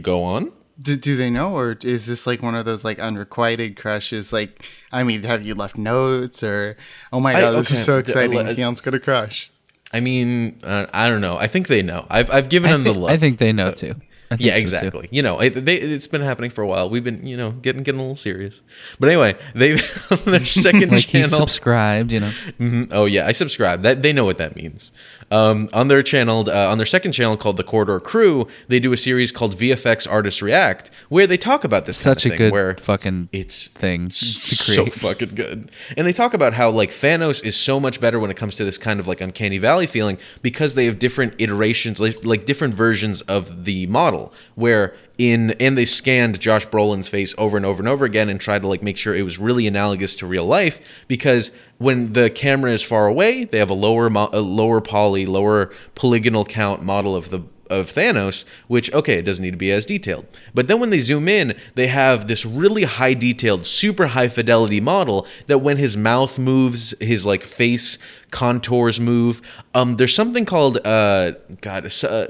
[SPEAKER 3] go on.
[SPEAKER 1] Do, do they know, or is this like one of those like unrequited crushes? Like, I mean, have you left notes, or oh my
[SPEAKER 3] I-
[SPEAKER 1] god, this is so exciting!
[SPEAKER 3] uh,
[SPEAKER 1] Keon's gonna crush.
[SPEAKER 3] I mean, uh, I don't know. I think they know. I've I've given
[SPEAKER 2] I,
[SPEAKER 3] them the
[SPEAKER 2] thi-
[SPEAKER 3] love.
[SPEAKER 2] I think they know too.
[SPEAKER 3] Yeah,
[SPEAKER 2] so, too.
[SPEAKER 3] exactly. You know, it, they, it's been happening for a while. We've been, you know, getting getting a little serious. But anyway, they on their second
[SPEAKER 2] Like
[SPEAKER 3] channel.
[SPEAKER 2] subscribed, you know.
[SPEAKER 3] Mhm. Oh yeah, I subscribe. That they know what that means. Um, on their channel, uh, on their second channel called the Corridor Crew, they do a series called VFX Artists React, where they talk about this
[SPEAKER 2] Such
[SPEAKER 3] kind
[SPEAKER 2] a
[SPEAKER 3] thing.
[SPEAKER 2] good
[SPEAKER 3] where
[SPEAKER 2] fucking
[SPEAKER 3] it's
[SPEAKER 2] thing to
[SPEAKER 3] so fucking good. And they talk about how like Thanos is so much better when it comes to this kind of like uncanny valley feeling because they have different iterations, like, like different versions of the model. Where in and they scanned Josh Brolin's face over and over and over again and tried to like make sure it was really analogous to real life because when the camera is far away, they have a lower mo- a lower poly, lower polygonal count model of the of Thanos, which okay, it doesn't need to be as detailed. But then when they zoom in, they have this really high detailed, super high fidelity model that when his mouth moves, his like face contours move. Um, there's something called uh, God, uh,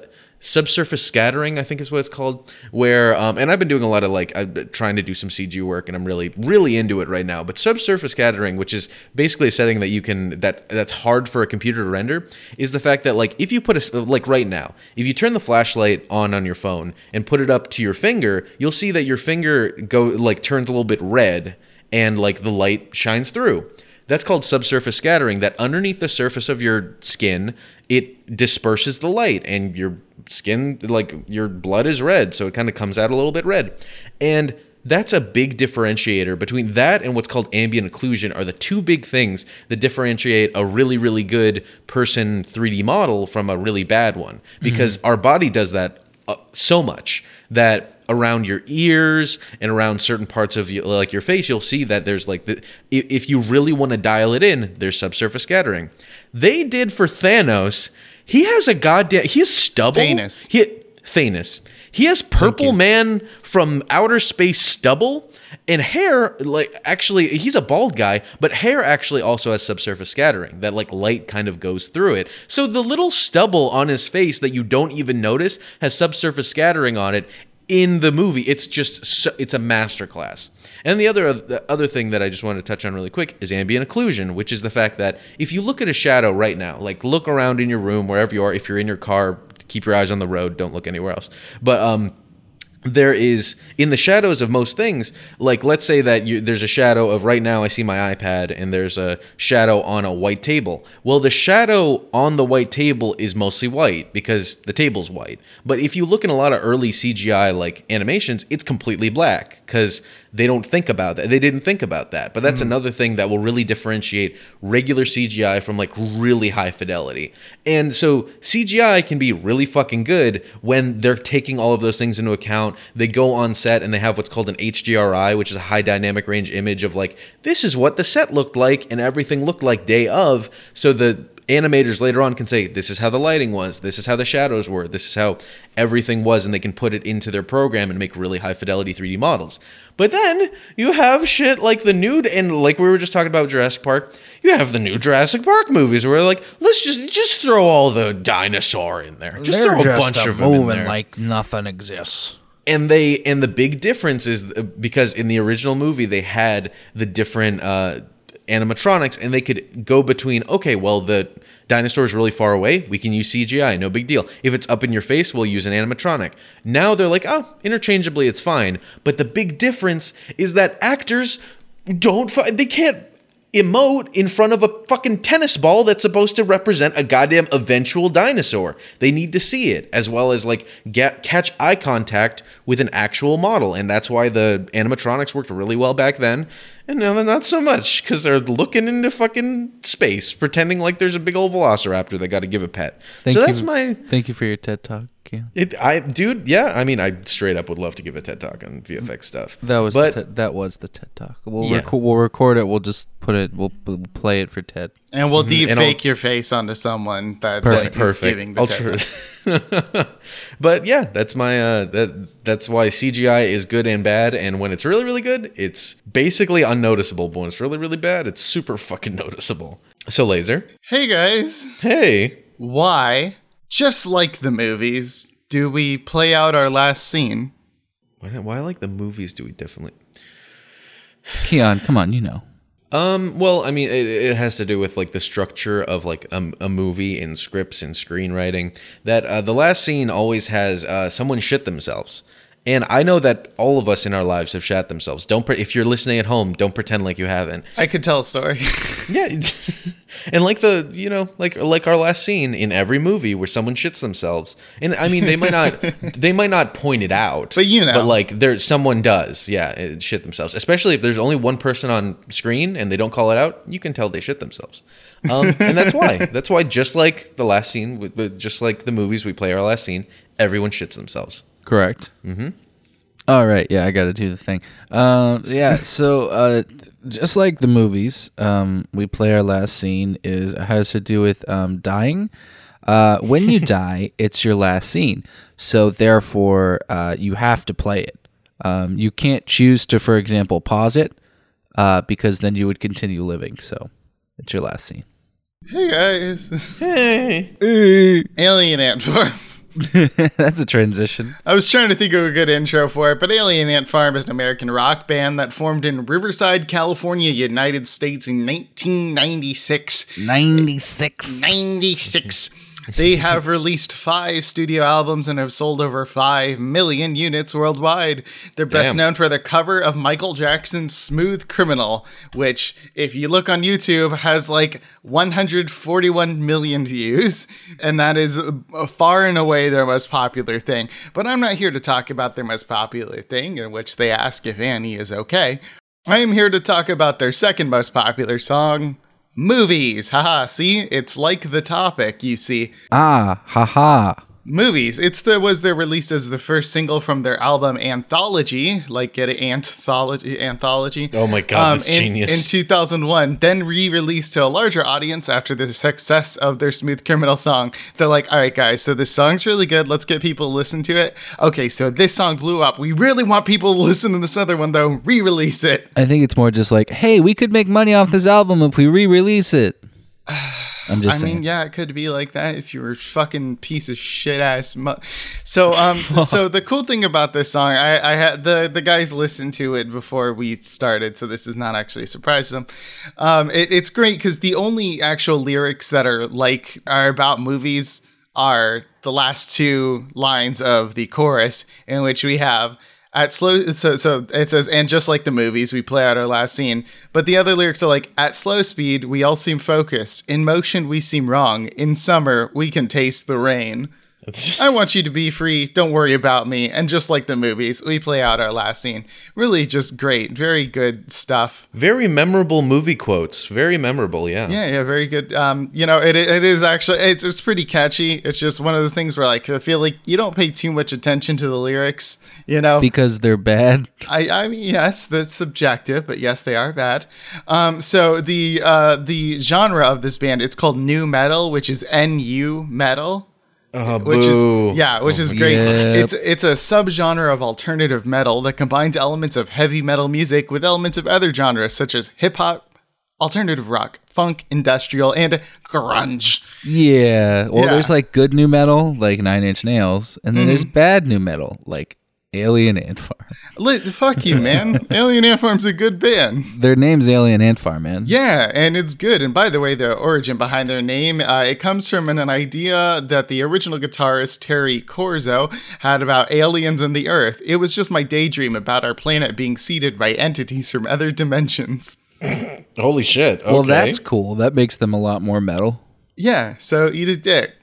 [SPEAKER 3] subsurface scattering i think is what it's called where um, and i've been doing a lot of like i'm trying to do some cg work and i'm really really into it right now. But subsurface scattering which is basically a setting that you can that that's hard for a computer to render is the fact that like if you put a like right now if you turn the flashlight on on your phone and put it up to your finger you'll see that your finger go like turns a little bit red and like the light shines through. That's called subsurface scattering that underneath the surface of your skin it disperses the light and your skin like your blood is red so it kind of comes out a little bit red. And that's a big differentiator between that and what's called ambient occlusion are the two big things that differentiate a really really good person 3D model from a really bad one. Because our body does that uh, so much that around your ears and around certain parts of you, like your face you'll see that there's like the, if you really want to dial it in there's subsurface scattering. They did for Thanos he has a goddamn he has stubble.
[SPEAKER 1] Thanos.
[SPEAKER 3] he Thanos. He has purple man from outer space stubble and hair like actually he's a bald guy but hair actually also has subsurface scattering that like light kind of goes through it. So the little stubble on his face that you don't even notice has subsurface scattering on it in the movie. It's just so, it's a masterclass and the other the other thing that i just wanted to touch on really quick is ambient occlusion which is the fact that if you look at a shadow right now like look around in your room wherever you are if you're in your car keep your eyes on the road don't look anywhere else. But um there is in the shadows of most things like let's say that you, there's a shadow of right now i see my ipad and there's a shadow on a white table. Well the shadow on the white table is mostly white because the table's white. But if you look in a lot of early cgi like animations it's completely black because they don't think about that. They didn't think about that. But that's mm. another thing that will really differentiate regular cgi from like really high fidelity. And so cgi can be really fucking good when they're taking all of those things into account. They go on set and they have what's called an HDRI, which is a high dynamic range image of like, this is what the set looked like and everything looked like day of. So the animators later on can say, this is how the lighting was, this is how the shadows were, this is how everything was, and they can put it into their program and make really high fidelity 3D models. But then you have shit like the nude and like we were just talking about Jurassic Park. You have the new Jurassic Park movies where like let's just just throw all the dinosaur in there. Just
[SPEAKER 2] They're
[SPEAKER 3] throw a
[SPEAKER 2] just
[SPEAKER 3] bunch
[SPEAKER 2] a
[SPEAKER 3] of them in there
[SPEAKER 2] like nothing exists.
[SPEAKER 3] and they and the big difference is uh, because in the original movie they had the different uh animatronics and they could go between okay well the dinosaur is really far away. We can use cgi no big deal. If it's up in your face we'll use an animatronic. Now they're like oh interchangeably it's fine. But the big difference is that actors don't they can't emote in front of a fucking tennis ball that's supposed to represent a goddamn eventual dinosaur. They need to see it as well as like get catch eye contact with an actual model, and that's why the animatronics worked really well back then. And now they're not so much because they're looking into fucking space, pretending like there's a big old velociraptor they got to give a pet.
[SPEAKER 2] Thank
[SPEAKER 3] so
[SPEAKER 2] you.
[SPEAKER 3] that's my
[SPEAKER 2] Thank you for your TED talk. Yeah.
[SPEAKER 3] it. I dude, yeah. I mean, I straight up would love to give a TED talk on VFX stuff.
[SPEAKER 2] That was
[SPEAKER 3] but
[SPEAKER 2] the TED, that was the TED talk. We'll
[SPEAKER 3] Yeah.
[SPEAKER 2] reco- we'll record it. We'll just put it. We'll, we'll play it for TED.
[SPEAKER 1] And we'll deep
[SPEAKER 3] And I'll-
[SPEAKER 1] fake your face onto someone that
[SPEAKER 2] Perfect.
[SPEAKER 1] like, is giving the
[SPEAKER 3] I'll tr- but yeah, that's my uh, that that's why CGI is good and bad. And when it's really really good, it's basically unnoticeable. But when it's really really bad, it's super fucking noticeable. So laser,
[SPEAKER 1] Hey guys,
[SPEAKER 3] hey,
[SPEAKER 1] why, just like the movies, do we play out our last scene?
[SPEAKER 3] why, why like the movies? Do we definitely?
[SPEAKER 2] Keon, come on, you know.
[SPEAKER 3] Um, well, I mean, it, it has to do with like the structure of like a, a movie and scripts and screenwriting. That uh, the last scene always has uh, someone shit themselves, and I know that all of us in our lives have shat themselves. Don't pre- if you're listening at home, don't pretend like you haven't.
[SPEAKER 1] I could tell a story.
[SPEAKER 3] Yeah, and like the you know like like our last scene in every movie where someone shits themselves, and I mean they might not they might not point it out,
[SPEAKER 1] But you know.
[SPEAKER 3] but like there someone does, yeah, shit themselves. Especially if there's only one person on screen and they don't call it out, you can tell they shit themselves. Um, and that's why that's why just like the last scene, just like the movies we play our last scene, everyone shits themselves.
[SPEAKER 2] Correct. Mm-hmm. All right, yeah, I got to do the thing. Um, yeah, so uh, just like the movies, um, we play our last scene is has to do with um, dying. Uh, when you die, it's your last scene, so therefore uh, you have to play it. Um, you can't choose to, for example, pause it uh, because then you would continue living. So it's your last scene.
[SPEAKER 1] Hey guys,
[SPEAKER 3] Hey.
[SPEAKER 1] Alien Ant Farm.
[SPEAKER 2] That's a transition.
[SPEAKER 1] I was trying to think of a good intro for it, but Alien Ant Farm is an American rock band that formed in Riverside, California, United States in 1996.
[SPEAKER 2] 96.
[SPEAKER 1] 96. They have released five studio albums and have sold over 5 million units worldwide. They're best
[SPEAKER 3] Damn.
[SPEAKER 1] known for the cover of Michael Jackson's Smooth Criminal, which, if you look on YouTube, has like 141 million views. And that is far and away their most popular thing. But I'm not here to talk about their most popular thing, in which they ask if Annie is okay. I am here to talk about their second most popular song, Movies. Haha, see? It's like the topic, you see.
[SPEAKER 2] Ah, haha.
[SPEAKER 1] Movies. It's the was their released as the first single from their album Anthology, like get it anthology anthology.
[SPEAKER 3] Oh my God, um, that's
[SPEAKER 1] in,
[SPEAKER 3] genius.
[SPEAKER 1] In 2001, then re-released to a larger audience after the success of their Smooth Criminal song. They're like, "All right, guys, so this song's really good. Let's get people to listen to it." Okay, so this song blew up. We really want people to listen to this other one though. Re-release it.
[SPEAKER 2] I think it's more just like, hey, we could make money off this album if we re-release it. I'm just
[SPEAKER 1] I
[SPEAKER 2] saying.
[SPEAKER 1] mean, yeah, it could be like that if you were a fucking piece of shit ass. Mu- so, um, so the cool thing about this song, I, I had the the guys listened to it before we started, so this is not actually a surprise to them. Um, it, it's great because the only actual lyrics that are like are about movies are the last two lines of the chorus, in which we have. At slow, so so it says, and just like the movies, we play out our last scene. But the other lyrics are like, at slow speed, we all seem focused. In motion, we seem wrong. In summer, we can taste the rain. I want you to be free. Don't worry about me. And just like the movies, we play out our last scene. Really, just great. Very good stuff.
[SPEAKER 3] Very memorable movie quotes. Very memorable, yeah.
[SPEAKER 1] Yeah, yeah, very good. Um, you know, it, it is actually it's it's pretty catchy. It's just one of those things where like I feel like you don't pay too much attention to the lyrics. You know,
[SPEAKER 2] because they're bad.
[SPEAKER 1] I, I mean, yes, that's subjective, but yes, they are bad. Um, so the uh, the genre of this band, it's called nu metal, which is NU metal,
[SPEAKER 3] Oh,
[SPEAKER 1] which
[SPEAKER 3] boo.
[SPEAKER 1] is yeah, which is oh, great.
[SPEAKER 2] Yep.
[SPEAKER 1] It's it's a subgenre of alternative metal that combines elements of heavy metal music with elements of other genres such as hip hop, alternative rock, funk, industrial, and grunge.
[SPEAKER 2] Yeah. Well,
[SPEAKER 1] Yeah.
[SPEAKER 2] there's like good nu metal, like Nine Inch Nails, and then there's mm-hmm. bad nu metal, like Alien Ant Farm.
[SPEAKER 1] Lit, fuck you, man. Alien Ant Farm's a good band.
[SPEAKER 2] Their name's Alien Ant Farm, man.
[SPEAKER 1] Yeah, and it's good. And by the way, the origin behind their name, uh, it comes from an, an idea that the original guitarist Terry Corso had about aliens and the Earth. It was just my daydream about our planet being seeded by entities from other dimensions.
[SPEAKER 3] Holy shit. Okay.
[SPEAKER 2] Well, that's cool. That makes them a lot more metal.
[SPEAKER 1] Yeah, so eat a dick.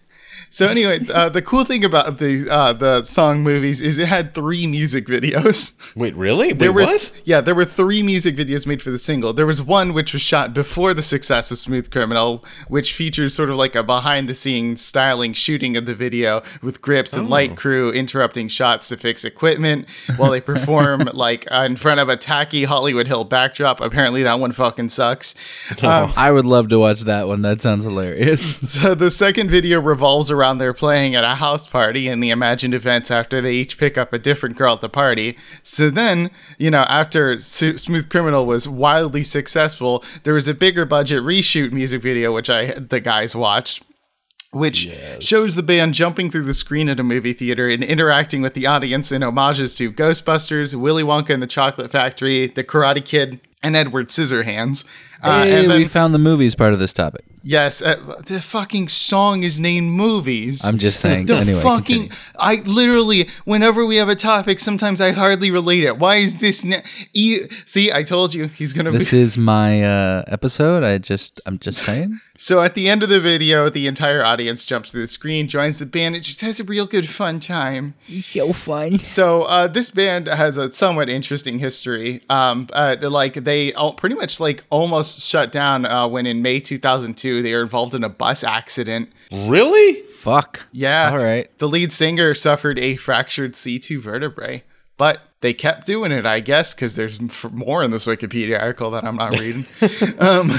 [SPEAKER 1] So anyway, uh, the cool thing about the uh, the song movies is it had three music videos.
[SPEAKER 3] Wait, really? Wait,
[SPEAKER 1] There were
[SPEAKER 3] what?
[SPEAKER 1] yeah, there were three music videos made for the single. There was one which was shot before the success of Smooth Criminal, which features sort of like a behind the scenes styling shooting of the video with grips and
[SPEAKER 3] Oh.
[SPEAKER 1] light crew interrupting shots to fix equipment while they perform like uh, in front of a tacky Hollywood Hill backdrop. Apparently that one fucking sucks. Um,
[SPEAKER 2] I would love to watch that one. That sounds hilarious.
[SPEAKER 1] so the second video revolves around their playing at a house party and the imagined events after they each pick up a different girl at the party. So then, you know, after Su- Smooth Criminal was wildly successful, there was a bigger budget reshoot music video which I the guys watched. Which shows the band jumping through the screen at a movie theater and interacting with the audience in homages to Ghostbusters, Willy Wonka and the Chocolate Factory, The Karate Kid, and Edward Scissorhands. Uh,
[SPEAKER 2] hey,
[SPEAKER 1] and then-
[SPEAKER 2] we found the movies part of this topic.
[SPEAKER 1] Yes, uh, the fucking song is named movies.
[SPEAKER 2] I'm just saying.
[SPEAKER 1] The
[SPEAKER 2] anyway,
[SPEAKER 1] fucking,
[SPEAKER 2] continue.
[SPEAKER 1] I literally, whenever we have a topic, sometimes I hardly relate it. Why is this? Ne- e- See, I told you he's gonna
[SPEAKER 2] this
[SPEAKER 1] be.
[SPEAKER 2] is my uh, episode. I just, I'm just saying.
[SPEAKER 1] So at the end of the video, the entire audience jumps to the screen, joins the band. It just has a real good fun time.
[SPEAKER 2] So fun.
[SPEAKER 1] So uh, this band has a somewhat interesting history. Um, uh, like they all, pretty much like almost shut down uh, when in May 2002 they were involved in a bus accident.
[SPEAKER 3] Really?
[SPEAKER 2] Fuck.
[SPEAKER 1] Yeah.
[SPEAKER 2] All right.
[SPEAKER 1] The lead singer suffered a fractured C2 vertebrae. but they kept doing it, I guess, because there's f- more in this Wikipedia article that I'm not reading. um,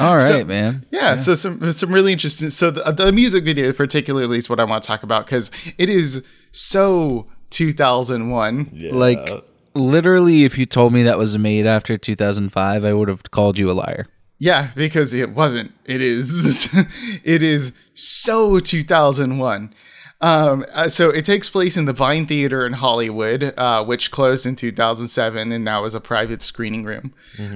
[SPEAKER 2] All right,
[SPEAKER 1] so-
[SPEAKER 2] man.
[SPEAKER 1] yeah, so some some really interesting. So the, the music video, particularly, is what I want to talk about because it is so 2001.
[SPEAKER 2] Like literally, if you told me that was made after 2005, I would have called you a liar.
[SPEAKER 1] Yeah, because it wasn't. It is. it is so 2001. Um, uh, so it takes place in the Vine Theater in Hollywood, uh, which closed in 2007 and now is a private screening room.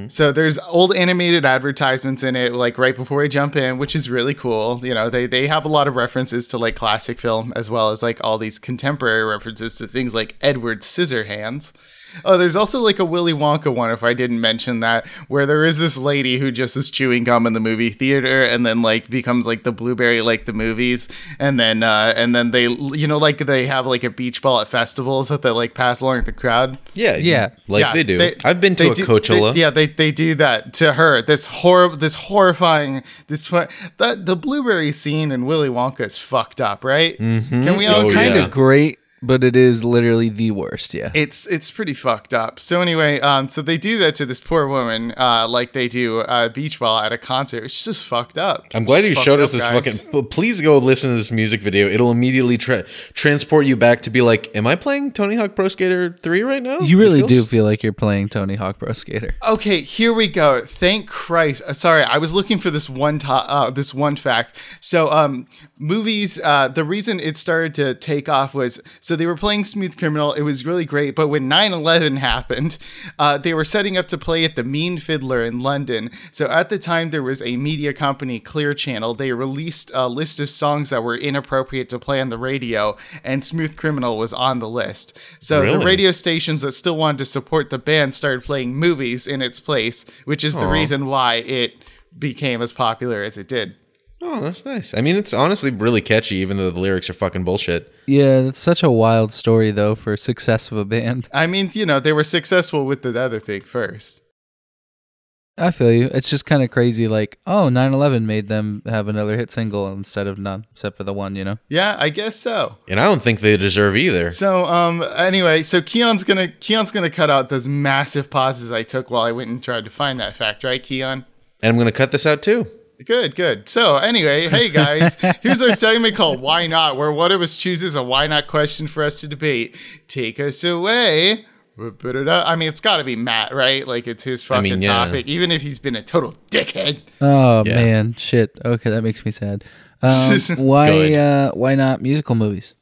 [SPEAKER 1] So there's old animated advertisements in it, like right before we jump in, which is really cool. You know, they they have a lot of references to like classic film as well as like all these contemporary references to things like Edward Scissorhands. Oh, there's also like a Willy Wonka one, if I didn't mention that, where there is this lady who just is chewing gum in the movie theater and then like becomes like the blueberry like the movies. And then, uh, and then they, you know, like they have like a beach ball at festivals that they like pass along the crowd.
[SPEAKER 3] Yeah,
[SPEAKER 2] Yeah.
[SPEAKER 3] like
[SPEAKER 1] Yeah,
[SPEAKER 3] they do. I've been to a
[SPEAKER 1] do-
[SPEAKER 3] Coachella.
[SPEAKER 1] they- yeah, they, they do that to her. This horrible, this horrifying, this fu- that the blueberry scene in Willy Wonka is fucked up, right? Mm-hmm. Can we all
[SPEAKER 3] Oh.
[SPEAKER 2] Kind
[SPEAKER 3] yeah.
[SPEAKER 2] of great, but it is literally the worst. Yeah.
[SPEAKER 1] It's it's pretty fucked up. So anyway, um, so they do that to this poor woman, uh, like they do uh, beach ball at a concert. It's just fucked up.
[SPEAKER 3] I'm glad
[SPEAKER 1] Just
[SPEAKER 3] you showed
[SPEAKER 1] up,
[SPEAKER 3] us this
[SPEAKER 1] guys.
[SPEAKER 3] fucking. But please go listen to this music video. It'll immediately tra- transport you back to be like, "Am I playing Tony Hawk Pro Skater 3 right now?"
[SPEAKER 2] you really do feel like you're playing Tony Hawk Pro Skater.
[SPEAKER 1] Okay, here we go. Thank Christ. Uh, sorry, I was looking for this one to- uh, this one fact. So, um, movies. Uh, the reason it started to take off was so they were playing Smooth Criminal. It was really great, but when 9/11 happened, uh, they were setting up to play at the Mean Fiddler in London. So at the time, there was a media company, Clear Channel. They released a list of songs that were inappropriate to play on the radio, and Smooth Criminal was on the list. So the
[SPEAKER 3] Really?
[SPEAKER 1] radio radio stations that still wanted to support the band started playing movies in its place, which is the reason why it became as popular as it did.
[SPEAKER 3] Oh, that's nice. I mean, it's honestly really catchy, even though the lyrics are fucking bullshit.
[SPEAKER 2] Yeah, that's such a wild story though for success of a band.
[SPEAKER 1] I mean, you know, they were successful with the other thing first.
[SPEAKER 2] I feel you. It's just kind of crazy. Like, oh, 9/11 made them have another hit single instead of none, except for the one. You know.
[SPEAKER 1] Yeah, I guess so.
[SPEAKER 3] And I don't think they deserve either.
[SPEAKER 1] So, um, anyway, so Keon's gonna Keon's gonna cut out those massive pauses I took while I went and tried to find that fact, right, Keon?
[SPEAKER 3] And I'm going to cut this out too.
[SPEAKER 1] Good, good. So anyway, hey guys, here's our segment called "Why Not," where one of us chooses a why not question for us to debate. Take us away. I mean, it's got to be Matt, right? Like it's his fucking
[SPEAKER 3] mean, yeah.
[SPEAKER 1] topic, even if he's been a total dickhead.
[SPEAKER 2] Oh
[SPEAKER 3] Yeah.
[SPEAKER 2] man, shit. Okay, that makes me sad. Um, why? Uh, why not musical movies?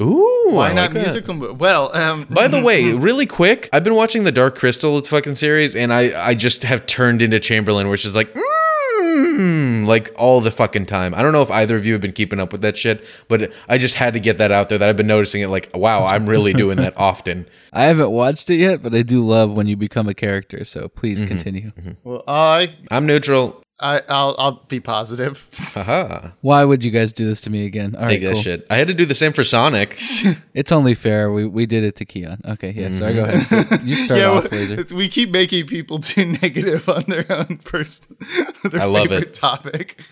[SPEAKER 3] Ooh.
[SPEAKER 1] Why
[SPEAKER 3] I
[SPEAKER 1] not
[SPEAKER 3] like that.
[SPEAKER 1] musical? Mo- well, um,
[SPEAKER 3] By the way, really quick, I've been watching the Dark Crystal fucking series, and I I just have turned into Chamberlain, which is like. Mm, Hmm, like all the fucking time. I don't know if either of you have been keeping up with that shit, but I just had to get that out there that I've been noticing it like, wow, I'm really doing that often.
[SPEAKER 2] I haven't watched it yet, but I do love when you become a character. So please mm-hmm, continue. Mm-hmm.
[SPEAKER 1] well, I,
[SPEAKER 3] I'm neutral.
[SPEAKER 1] I, I'll, I'll be positive.
[SPEAKER 3] Haha.
[SPEAKER 2] Why would you guys do this to me again? All right,
[SPEAKER 3] Take that
[SPEAKER 2] cool.
[SPEAKER 3] shit. I had to do the same for Sonic.
[SPEAKER 2] It's only fair. We we did it to Keon. Okay, yeah. Sorry, go ahead. You start
[SPEAKER 1] yeah,
[SPEAKER 2] off,
[SPEAKER 1] well,
[SPEAKER 2] Laser.
[SPEAKER 1] it's- we keep making people too negative on their own person, their
[SPEAKER 3] I love
[SPEAKER 1] favorite
[SPEAKER 3] it.
[SPEAKER 1] topic.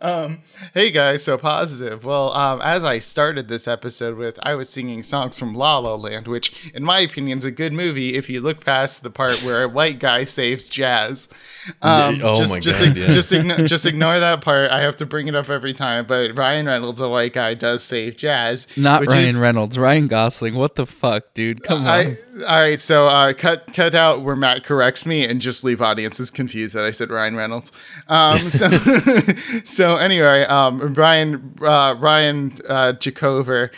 [SPEAKER 1] Um, hey guys, so positive. Well, um, as I started this episode with, I was singing songs from La La Land, which, in my opinion, is a good movie if you look past the part where a white guy saves jazz. Um,
[SPEAKER 3] Oh
[SPEAKER 1] just,
[SPEAKER 3] my
[SPEAKER 1] just,
[SPEAKER 3] God,
[SPEAKER 1] ig-
[SPEAKER 3] yeah.
[SPEAKER 1] just, igno- just ignore that part. I have to bring it up every time. But Ryan Reynolds, a white guy, does save jazz.
[SPEAKER 2] Not Ryan
[SPEAKER 1] is-
[SPEAKER 2] Reynolds. Ryan Gosling. What the fuck, dude? Come on.
[SPEAKER 1] I, all right, so uh, cut cut out where Matt corrects me and just leave audiences confused that I said Ryan Reynolds. Um, so so anyway, um, Ryan uh, Ryan uh, Jacover.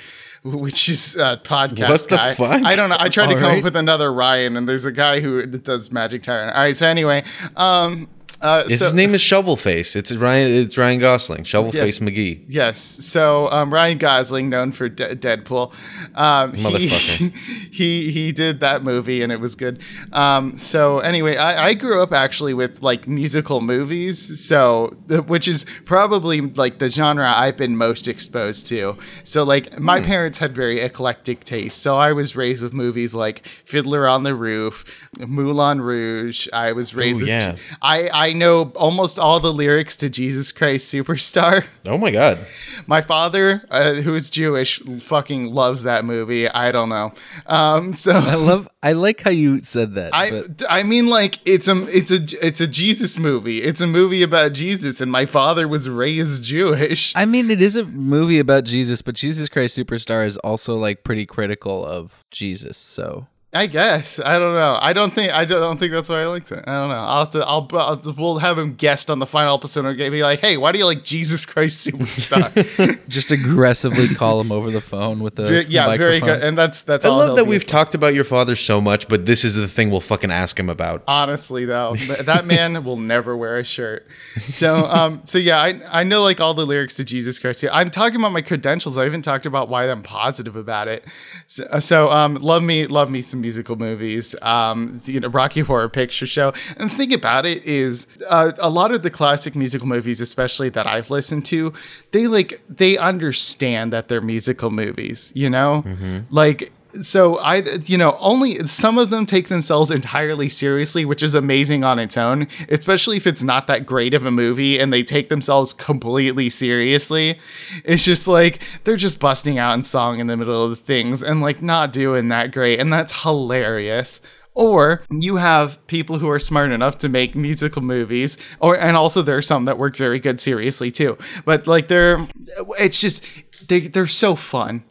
[SPEAKER 1] Which is a podcast
[SPEAKER 3] What the
[SPEAKER 1] guy.
[SPEAKER 3] fuck?
[SPEAKER 1] I don't know. I tried to come
[SPEAKER 2] right.
[SPEAKER 1] up with another Ryan, and there's a guy who does Magic Tyrant. All right. So anyway, um, uh,
[SPEAKER 3] His
[SPEAKER 1] so,
[SPEAKER 3] name is Shovelface. It's Ryan. It's Ryan Gosling. Shovelface
[SPEAKER 1] Yes.
[SPEAKER 3] McGee.
[SPEAKER 1] Yes. So um, Ryan Gosling, known for De- Deadpool, um, he,
[SPEAKER 3] Motherfucker.
[SPEAKER 1] he he did that movie and it was good. Um, so anyway, I, I grew up actually with like musical movies, so which is probably like the genre I've been most exposed to. So like my
[SPEAKER 3] Hmm.
[SPEAKER 1] parents had very eclectic tastes. so I was raised with movies like Fiddler on the Roof, Moulin Rouge. I was raised
[SPEAKER 3] Ooh,
[SPEAKER 1] with
[SPEAKER 3] yeah.
[SPEAKER 1] I I know almost all the lyrics to Jesus Christ Superstar.
[SPEAKER 3] Oh my god.
[SPEAKER 1] My father, uh, who is Jewish, fucking loves that movie. I don't know. Um, so
[SPEAKER 2] I love. I like how you said that.
[SPEAKER 1] I
[SPEAKER 2] but
[SPEAKER 1] I mean like it's a it's a it's a Jesus movie. It's a movie about Jesus and my father was raised Jewish.
[SPEAKER 2] I mean, it is a movie about Jesus, but Jesus Christ Superstar is also like pretty critical of Jesus. So
[SPEAKER 1] I guess I don't know. I don't think I don't think that's why I liked it. I don't know. I'll have to. I'll, I'll we'll have him guest on the final episode and be like, "Hey, why do you like Jesus Christ Superstar?"
[SPEAKER 2] just aggressively call him over the phone with a
[SPEAKER 1] Ve- yeah, very good. And that's that's
[SPEAKER 3] I
[SPEAKER 1] all.
[SPEAKER 3] love that we've
[SPEAKER 1] for.
[SPEAKER 3] talked about your father so much, but this is the thing we'll fucking ask him about.
[SPEAKER 1] Honestly, though, that man will never wear a shirt. So, um, so yeah, I I know like all the lyrics to Jesus Christ. here. I'm talking about my credentials. I even talked about why I'm positive about it. So, so um, love me, love me some musical movies. Um, you know, Rocky Horror Picture Show. And the thing about it is, uh, a lot of the classic musical movies, especially that I've listened to, they like they understand that they're musical movies. You know, like so I you know only some of them take themselves entirely seriously which is amazing on its own especially if it's not that great of a movie and they take themselves completely seriously. It's just like they're just busting out in song in the middle of the things and like not doing that great and that's hilarious. Or you have people who are smart enough to make musical movies or and also there are some that work very good seriously too. But like they're it's just they, they're so fun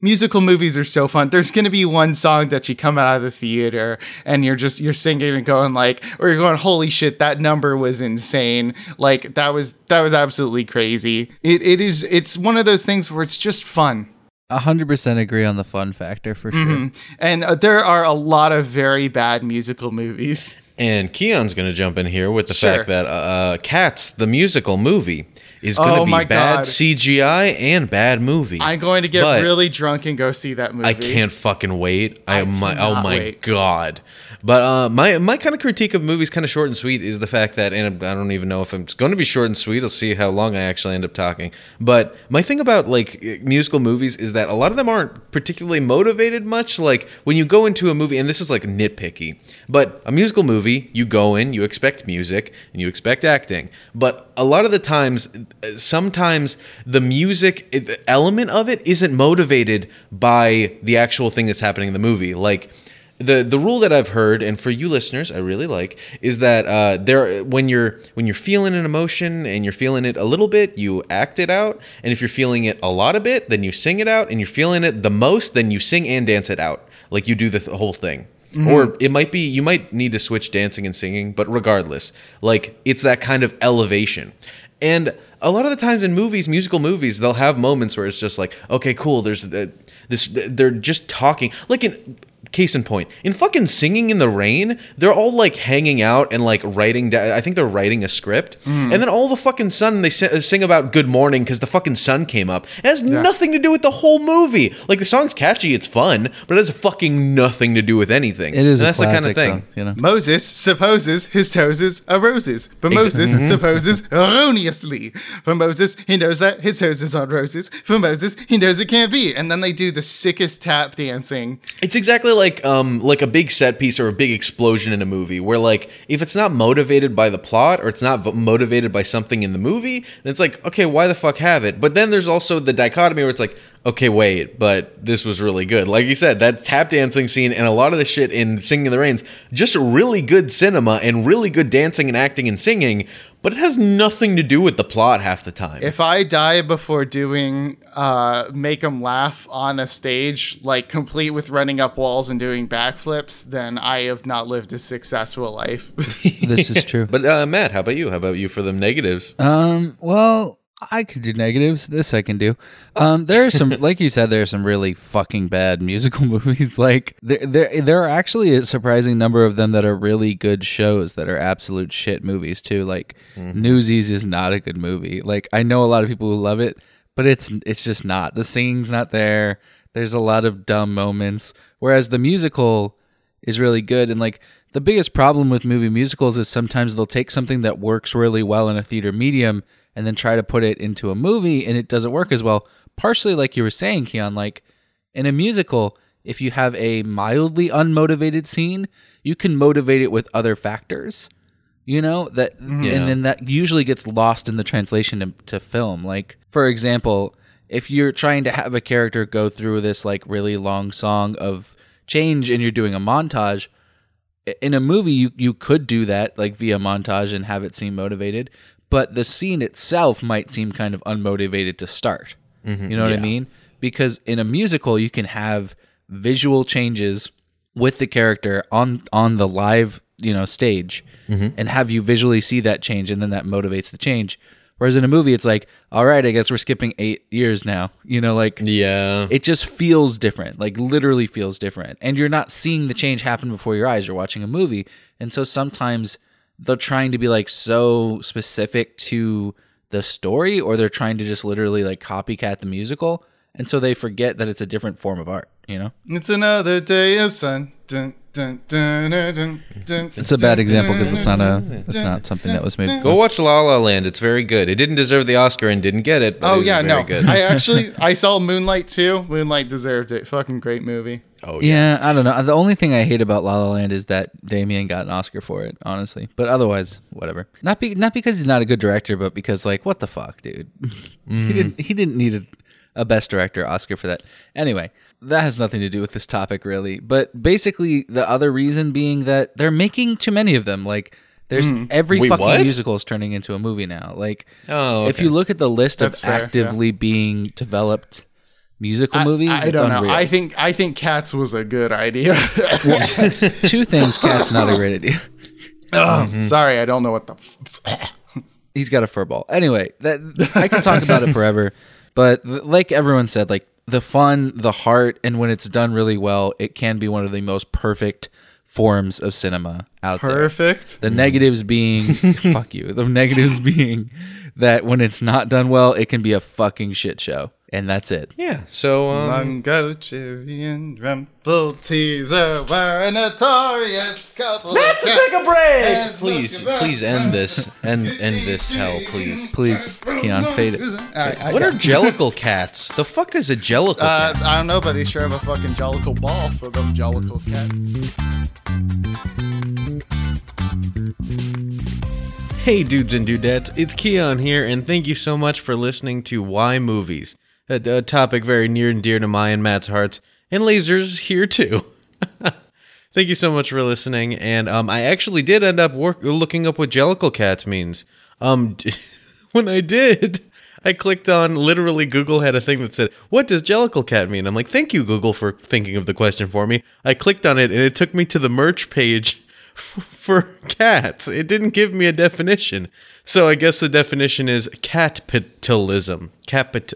[SPEAKER 1] musical movies are so fun. There's going to be one song that you come out of the theater and you're just you're singing and going like or you're going holy shit that number was insane. Like that was that was absolutely crazy. It it is it's one of those things where it's just fun.
[SPEAKER 2] A hundred percent agree on the fun factor for sure.
[SPEAKER 1] Mm-hmm. And uh, there are a lot of very bad musical movies.
[SPEAKER 3] And Keon's going to jump in here with the
[SPEAKER 1] Sure.
[SPEAKER 3] fact that uh, Cats, the musical movie, is going to
[SPEAKER 1] Oh
[SPEAKER 3] be bad
[SPEAKER 1] God.
[SPEAKER 3] CGI and bad movie.
[SPEAKER 1] I'm going to get
[SPEAKER 3] But
[SPEAKER 1] really drunk and go see that movie.
[SPEAKER 3] I can't fucking wait. I,
[SPEAKER 1] I
[SPEAKER 3] my, oh my
[SPEAKER 1] wait.
[SPEAKER 3] god. But uh, my my kind of critique of movies, kind of short and sweet, is the fact that, and I don't even know if I'm going to be short and sweet. I'll see how long I actually end up talking. But my thing about like eh, musical movies is that a lot of them aren't particularly motivated much. Like when you go into a movie, and this is like nitpicky, but a musical movie, you go in, you expect music, and you expect acting. But a lot of the times, eh, sometimes the music eh, the element of it isn't motivated by the actual thing that's happening in the movie. Like the the rule that I've heard, and for you listeners, I really like, is that uh, there when you're when you're feeling an emotion and you're feeling it a little bit, you act it out, and if you're feeling it a lot of bit, then you sing it out, and you're feeling it the most, then you sing and dance it out, like you do the th- whole thing. Or it might be you might need to switch dancing and singing, but regardless, like it's that kind of elevation. And a lot of the times in movies, musical movies, they'll have moments where it's just like, okay, cool. There's the, this. They're just talking. Like in case in point, in fucking singing in the rain, they're all like hanging out and like writing. down I think they're writing a script, and then all of a fucking sudden they si- sing about good morning because the fucking sun came up. It has nothing to do with the whole movie. Like the song's catchy, it's fun, but it has fucking nothing to do with anything.
[SPEAKER 2] It is
[SPEAKER 3] And
[SPEAKER 2] a
[SPEAKER 3] that's the kind of thing.
[SPEAKER 2] though, you know.
[SPEAKER 1] Moses supposes his toes are roses, but Moses
[SPEAKER 3] Mm-hmm.
[SPEAKER 1] supposes erroneously. For Moses, he knows that his toes aren't roses. For Moses, he knows it can't be. And then they do the sickest tap dancing.
[SPEAKER 3] It's exactly like um like a big set piece or a big explosion in a movie where like if it's not motivated by the plot or it's not v- motivated by something in the movie, then it's like okay, why the fuck have it? But then there's also the dichotomy where it's like okay, wait, but this was really good. Like you said, that tap dancing scene and a lot of the shit in Singing in the Rains, just really good cinema and really good dancing and acting and singing, but it has nothing to do with the plot half the time.
[SPEAKER 1] If I die before doing uh, make them laugh on a stage, like complete with running up walls and doing backflips, then I have not lived a successful life.
[SPEAKER 2] This is true.
[SPEAKER 3] but uh, Matt, how about you? How about you for them negatives?
[SPEAKER 2] Um, well, I could do negatives. This I can do. Um, there are some, like you said, there are some really fucking bad musical movies. Like there, there, there are actually a surprising number of them that are really good shows that are absolute shit movies too. Like Newsies is not a good movie. Like I know a lot of people who love it, but it's it's just not. The singing's not there. There's a lot of dumb moments. Whereas the musical is really good and like the biggest problem with movie musicals is sometimes they'll take something that works really well in a theater medium and then try to put it into a movie and it doesn't work as well partially like you were saying keon like in a musical if you have a mildly unmotivated scene you can motivate it with other factors You know that,
[SPEAKER 3] Yeah.
[SPEAKER 2] and then that usually gets lost in the translation to, to film. Like, for example, if you're trying to have a character go through this like really long song of change, and you're doing a montage, in a movie you you could do that like via montage and have it seem motivated, but the scene itself might seem kind of unmotivated to start. Mm-hmm. You know what I mean? Because in a musical you can have visual changes with the character on on the live you know stage mm-hmm. and have you visually see that change and then that motivates the change. Whereas in a movie it's like all right i guess we're skipping eight years now. You know like
[SPEAKER 3] Yeah.
[SPEAKER 2] it just feels different like literally feels different. And you're not seeing the change happen before your eyes. You're watching a movie. And so sometimes they're trying to be like so specific to the story or they're trying to just literally like copycat the musical and so they forget that it's a different form of art you know
[SPEAKER 1] It's another day of sun. Dun, dun, dun, dun, dun, dun,
[SPEAKER 2] it's a bad example because it's not a it's not something that was made
[SPEAKER 3] Go watch La La Land. It's very good. It didn't deserve the Oscar and didn't get it. But oh, it
[SPEAKER 1] Oh
[SPEAKER 3] was
[SPEAKER 1] yeah,
[SPEAKER 3] very
[SPEAKER 1] no.
[SPEAKER 3] good.
[SPEAKER 1] I actually I saw Moonlight too. Moonlight deserved it. Fucking great movie.
[SPEAKER 3] oh yeah.
[SPEAKER 2] Yeah, I don't know. The only thing I hate about La La Land is that Damien got an Oscar for it, honestly. But otherwise, whatever. Not be not because he's not a good director, but because like, what the fuck, dude? he mm-hmm. didn't he didn't need a, a best director Oscar for that. Anyway, that has nothing to do with this topic really. But basically, the other reason being that they're making too many of them. Like, there's every
[SPEAKER 3] Wait,
[SPEAKER 2] fucking
[SPEAKER 3] what?
[SPEAKER 2] musical is turning into a movie now. Like,
[SPEAKER 3] Oh,
[SPEAKER 2] if you look at the list
[SPEAKER 1] That's
[SPEAKER 2] of
[SPEAKER 1] fair, yeah.
[SPEAKER 2] actively being developed musical
[SPEAKER 1] I-
[SPEAKER 2] movies,
[SPEAKER 1] I,
[SPEAKER 2] it's
[SPEAKER 1] don't
[SPEAKER 2] unreal.
[SPEAKER 1] know. I think I think Cats was a good idea.
[SPEAKER 2] Two things. Cat's not a great idea.
[SPEAKER 1] Ugh,
[SPEAKER 2] Mm-hmm.
[SPEAKER 1] Sorry, I don't know what the. F-
[SPEAKER 2] He's got a fur ball. Anyway, that I can talk about it forever, but like everyone said, like the fun, the heart, and when it's done really well, it can be one of the most perfect forms of cinema out there.
[SPEAKER 1] Perfect.
[SPEAKER 2] The negatives being fuck you. The negatives being that when it's not done well, it can be a fucking shit show, and that's it.
[SPEAKER 3] Yeah. So um,
[SPEAKER 1] Mungojerrie, and Rumpleteazer were a notorious couple. Let's take
[SPEAKER 3] a break. Please, please end this. End end this hell, please.
[SPEAKER 2] Please, Keon, fade it.
[SPEAKER 3] What are jellicle cats? The fuck is a jellicle
[SPEAKER 1] Uh. I don't know, but they sure have a fucking jellicle ball for them jellicle cats.
[SPEAKER 3] Hey, dudes and dudettes, it's Keon here, and thank you so much for listening to Why Movies, a, a topic very near and dear to my and Matt's hearts, and Lasers here too. thank you so much for listening, and um, I actually did end up work- looking up what jellicle cats means. Um, when I did, I clicked on literally Google had a thing that said, "What does jellicle cat mean?" I'm like, "Thank you, Google, for thinking of the question for me." I clicked on it, and it took me to the merch page for cats. It didn't give me a definition. So I guess the definition is cat capitalism. Capit.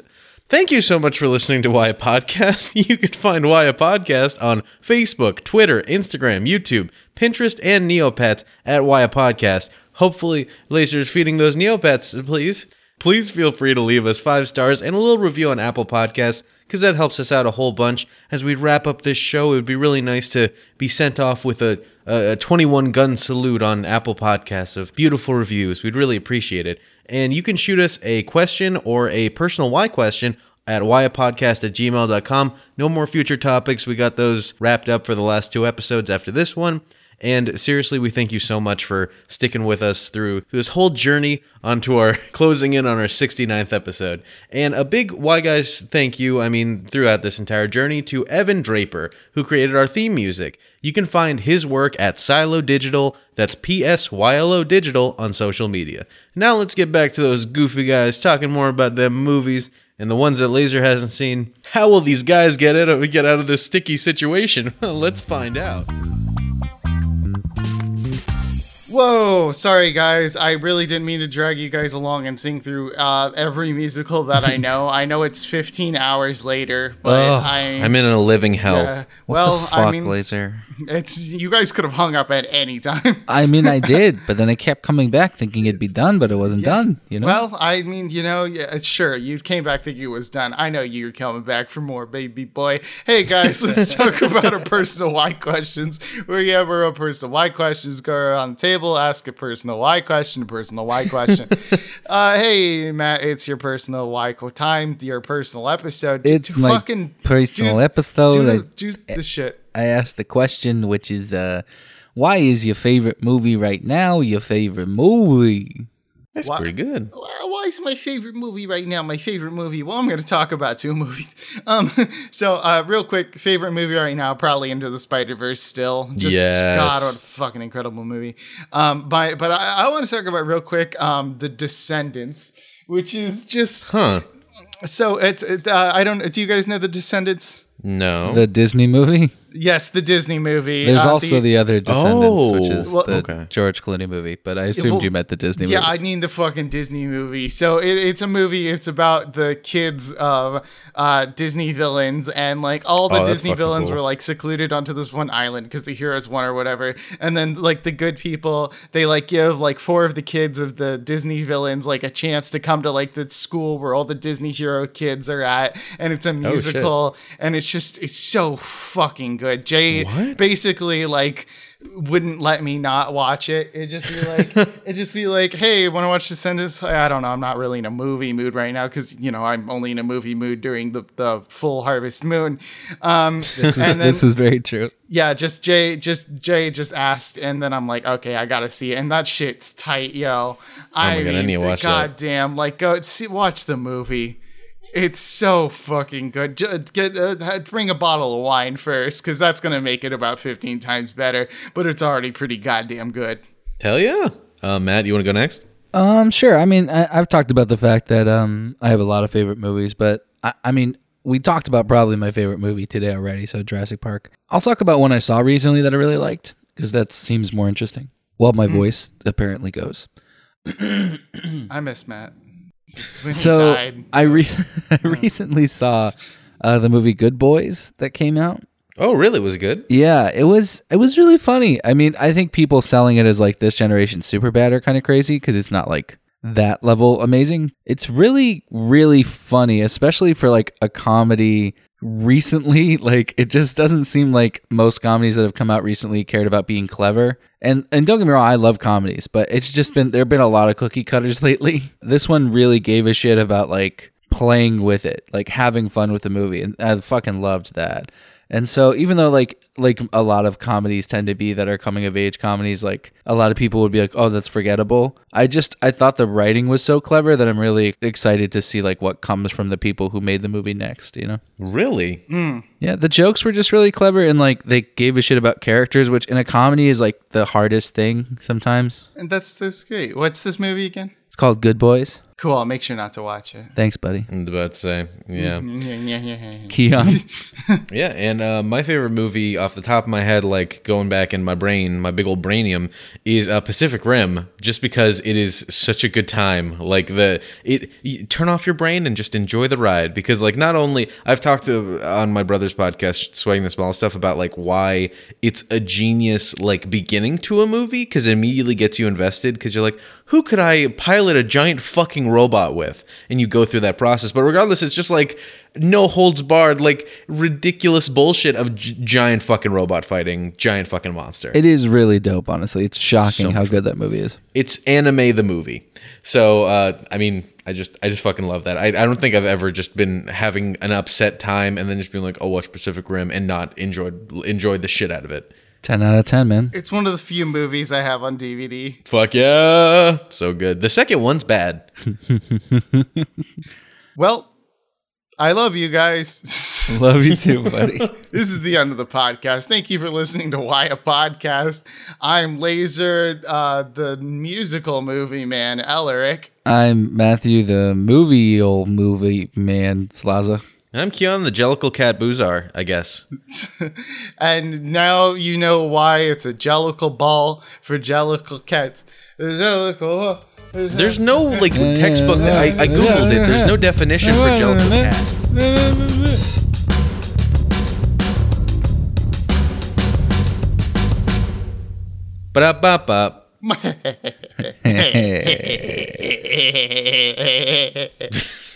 [SPEAKER 3] Thank you so much for listening to Why a Podcast. You can find Why a Podcast on Facebook, Twitter, Instagram, YouTube, Pinterest, and Neopets at Why a Podcast. Hopefully, lasers feeding those Neopets, please. Please feel free to leave us five stars and a little review on Apple Podcasts because that helps us out a whole bunch. As we wrap up this show, it would be really nice to be sent off with a, a, a 21 gun salute on Apple Podcasts of beautiful reviews. We'd really appreciate it. And you can shoot us a question or a personal why question at whyapodcast at gmail.com. No more future topics. We got those wrapped up for the last two episodes after this one. And seriously, we thank you so much for sticking with us through this whole journey onto our closing in on our 69th episode. And a big Why Guys thank you, I mean, throughout this entire journey to Evan Draper, who created our theme music. You can find his work at Psylo Digital, that's P S Y L O Digital, on social media. Now let's get back to those goofy guys talking more about them movies and the ones that Laser hasn't seen. How will these guys get out it get out of this sticky situation? let's find out.
[SPEAKER 1] Whoa, sorry guys. I really didn't mean to drag you guys along and sing through uh, every musical that I know. I know it's 15 hours later, but I.
[SPEAKER 3] I'm in a living hell.
[SPEAKER 2] What
[SPEAKER 1] well,
[SPEAKER 2] the fuck,
[SPEAKER 1] I mean,
[SPEAKER 2] laser?
[SPEAKER 1] It's you guys could have hung up at any time.
[SPEAKER 2] I mean, I did, but then I kept coming back thinking it'd be done, but it wasn't done. You know.
[SPEAKER 1] Well, I mean, you know, yeah, sure, you came back thinking it was done. I know you're coming back for more, baby boy. Hey, guys, let's talk about our personal why questions. You have our own personal why questions, go around the table, ask a personal why question, a personal why question. uh, hey, Matt, it's your personal why time, your personal episode. Do-
[SPEAKER 2] It's
[SPEAKER 1] do
[SPEAKER 2] my
[SPEAKER 1] fucking
[SPEAKER 2] personal
[SPEAKER 1] do-
[SPEAKER 2] episode.
[SPEAKER 1] Do,
[SPEAKER 2] I-
[SPEAKER 1] do the shit.
[SPEAKER 2] I asked the question, which is, uh, Why is your favorite movie right now your favorite movie?
[SPEAKER 3] That's
[SPEAKER 1] Why-
[SPEAKER 3] pretty good.
[SPEAKER 1] Why why is my favorite movie right now my favorite movie? Well, I'm going to talk about two movies. Um, so uh, real quick, favorite movie right now, probably Into the Spider Verse. Still, just
[SPEAKER 3] Yes.
[SPEAKER 1] God, what a fucking incredible movie. Um, by, but I, I want to talk about real quick, um, The Descendants, which is just
[SPEAKER 3] Huh?
[SPEAKER 1] so it's. It, uh, I don't. Do you guys know The Descendants?
[SPEAKER 3] No.
[SPEAKER 2] The Disney movie.
[SPEAKER 1] Yes, the Disney movie.
[SPEAKER 2] There's
[SPEAKER 1] Uh,
[SPEAKER 2] also the, other Descendants, which
[SPEAKER 3] Oh,
[SPEAKER 2] is
[SPEAKER 1] well-
[SPEAKER 2] the
[SPEAKER 3] okay.
[SPEAKER 2] George Clooney movie. But I assumed
[SPEAKER 1] well,
[SPEAKER 2] you meant the Disney movie.
[SPEAKER 1] Yeah,
[SPEAKER 2] movie.
[SPEAKER 1] I mean the fucking Disney movie. So it, it's a movie. It's about the kids of uh, Disney villains, and like all the
[SPEAKER 3] Oh,
[SPEAKER 1] Disney villains
[SPEAKER 3] cool.
[SPEAKER 1] were like secluded onto this one island because the heroes won or whatever. And then like the good people, they like give like four of the kids of the Disney villains like a chance to come to like the school where all the Disney hero kids are at, and it's a
[SPEAKER 3] Oh,
[SPEAKER 1] musical, and it's just it's so fucking good. Jay
[SPEAKER 3] What?
[SPEAKER 1] basically like wouldn't let me not watch it. It'd just be like it'd just be like, hey, want to watch Descendants? I don't know. I'm not really in a movie mood right now because you know I'm only in a movie mood during the the full Harvest Moon. Um,
[SPEAKER 2] this, is,
[SPEAKER 1] and then
[SPEAKER 2] this is very true.
[SPEAKER 1] yeah, just Jay, just Jay, just asked, and then I'm like, okay, I gotta see it, and that shit's tight, yo. I
[SPEAKER 3] my God, I
[SPEAKER 1] mean,
[SPEAKER 3] need to watch that.
[SPEAKER 1] goddamn, like go see, watch the movie. It's so fucking good. Ju- Get uh, bring a bottle of wine first, because that's gonna make it about 15 times better. But it's already pretty goddamn good.
[SPEAKER 3] Hell yeah. Uh, Matt, you want to go next?
[SPEAKER 2] Um, sure. I mean, I, I've talked about the fact that um, I have a lot of favorite movies, but I, I mean, we talked about probably my favorite movie today already. So Jurassic Park. I'll talk about one I saw recently that I really liked because that seems more interesting. Well, my voice apparently goes.
[SPEAKER 1] I miss Matt. When he
[SPEAKER 2] So
[SPEAKER 1] died.
[SPEAKER 2] I re- I recently saw uh, the movie Good Boys that came out.
[SPEAKER 3] Oh, really? Was it good?
[SPEAKER 2] Yeah, it was it was really funny. I mean, I think people selling it as like this generation super bad are kind of crazy because it's not like that level amazing. It's really really funny, especially for like a comedy recently like it just doesn't seem like most comedies that have come out recently cared about being clever. And and don't get me wrong i love comedies but it's just been there have been a lot of cookie cutters lately. This one really gave a shit about like playing with it like having fun with the movie and i fucking loved that and so even though like like a lot of comedies tend to be that are coming of age comedies, like a lot of people would be like, "Oh, that's forgettable." I just I thought the writing was so clever that I'm really excited to see like what comes from the people who made the movie next, you know?
[SPEAKER 3] Really? Mm.
[SPEAKER 2] Yeah, the jokes were just really clever and like they gave a shit about characters, which in a comedy is like the hardest thing sometimes.
[SPEAKER 1] and that's that's great. What's this movie again?
[SPEAKER 2] It's called Good Boys.
[SPEAKER 1] Cool. I'll make sure not to watch it.
[SPEAKER 2] Thanks, buddy.
[SPEAKER 3] I'm about to say, yeah.
[SPEAKER 1] Yeah, yeah, yeah, yeah, yeah.
[SPEAKER 2] Keon.
[SPEAKER 3] Yeah, and uh, my favorite movie off the top of my head, like going back in my brain, my big old brainium, is uh, Pacific Rim, just because it is such a good time. Like the it, you turn off your brain and just enjoy the ride. Because like not only I've talked to on my brother's podcast, Swaying the Small Stuff, about like why it's a genius like beginning to a movie because it immediately gets you invested because you're like, who could I pilot a giant fucking robot with? And you go through that process. But regardless, it's just like no holds barred, like ridiculous bullshit of g- giant fucking robot fighting, giant fucking monster.
[SPEAKER 2] it is really dope, honestly. It's shocking
[SPEAKER 3] So
[SPEAKER 2] how good that movie is.
[SPEAKER 3] it's anime the movie. So uh, I mean, I just I just fucking love that. I, I don't think I've ever just been having an upset time and then just being like, oh, watch Pacific Rim and not enjoyed enjoyed the shit out of it.
[SPEAKER 2] 10 out of 10, man.
[SPEAKER 1] It's one of the few movies I have on DVD.
[SPEAKER 3] Fuck yeah, so good. The second one's bad.
[SPEAKER 1] Well, I love you guys.
[SPEAKER 2] Love you too, buddy.
[SPEAKER 1] this is the end of the podcast. Thank you for listening to Why a Podcast. I'm Laser, uh, the musical movie man, Ellerick.
[SPEAKER 2] I'm Matthew, the movie old movie man, Slaza.
[SPEAKER 3] And I'm Keon, the Jellicle Cat Boozar, I guess.
[SPEAKER 1] And now you know why it's a jellicle ball for jellicle cats. Jellicle.
[SPEAKER 3] There's no like textbook. I, I googled it. There's no definition for Jellicle Cat. Ba-da-ba-ba.
[SPEAKER 2] Hey.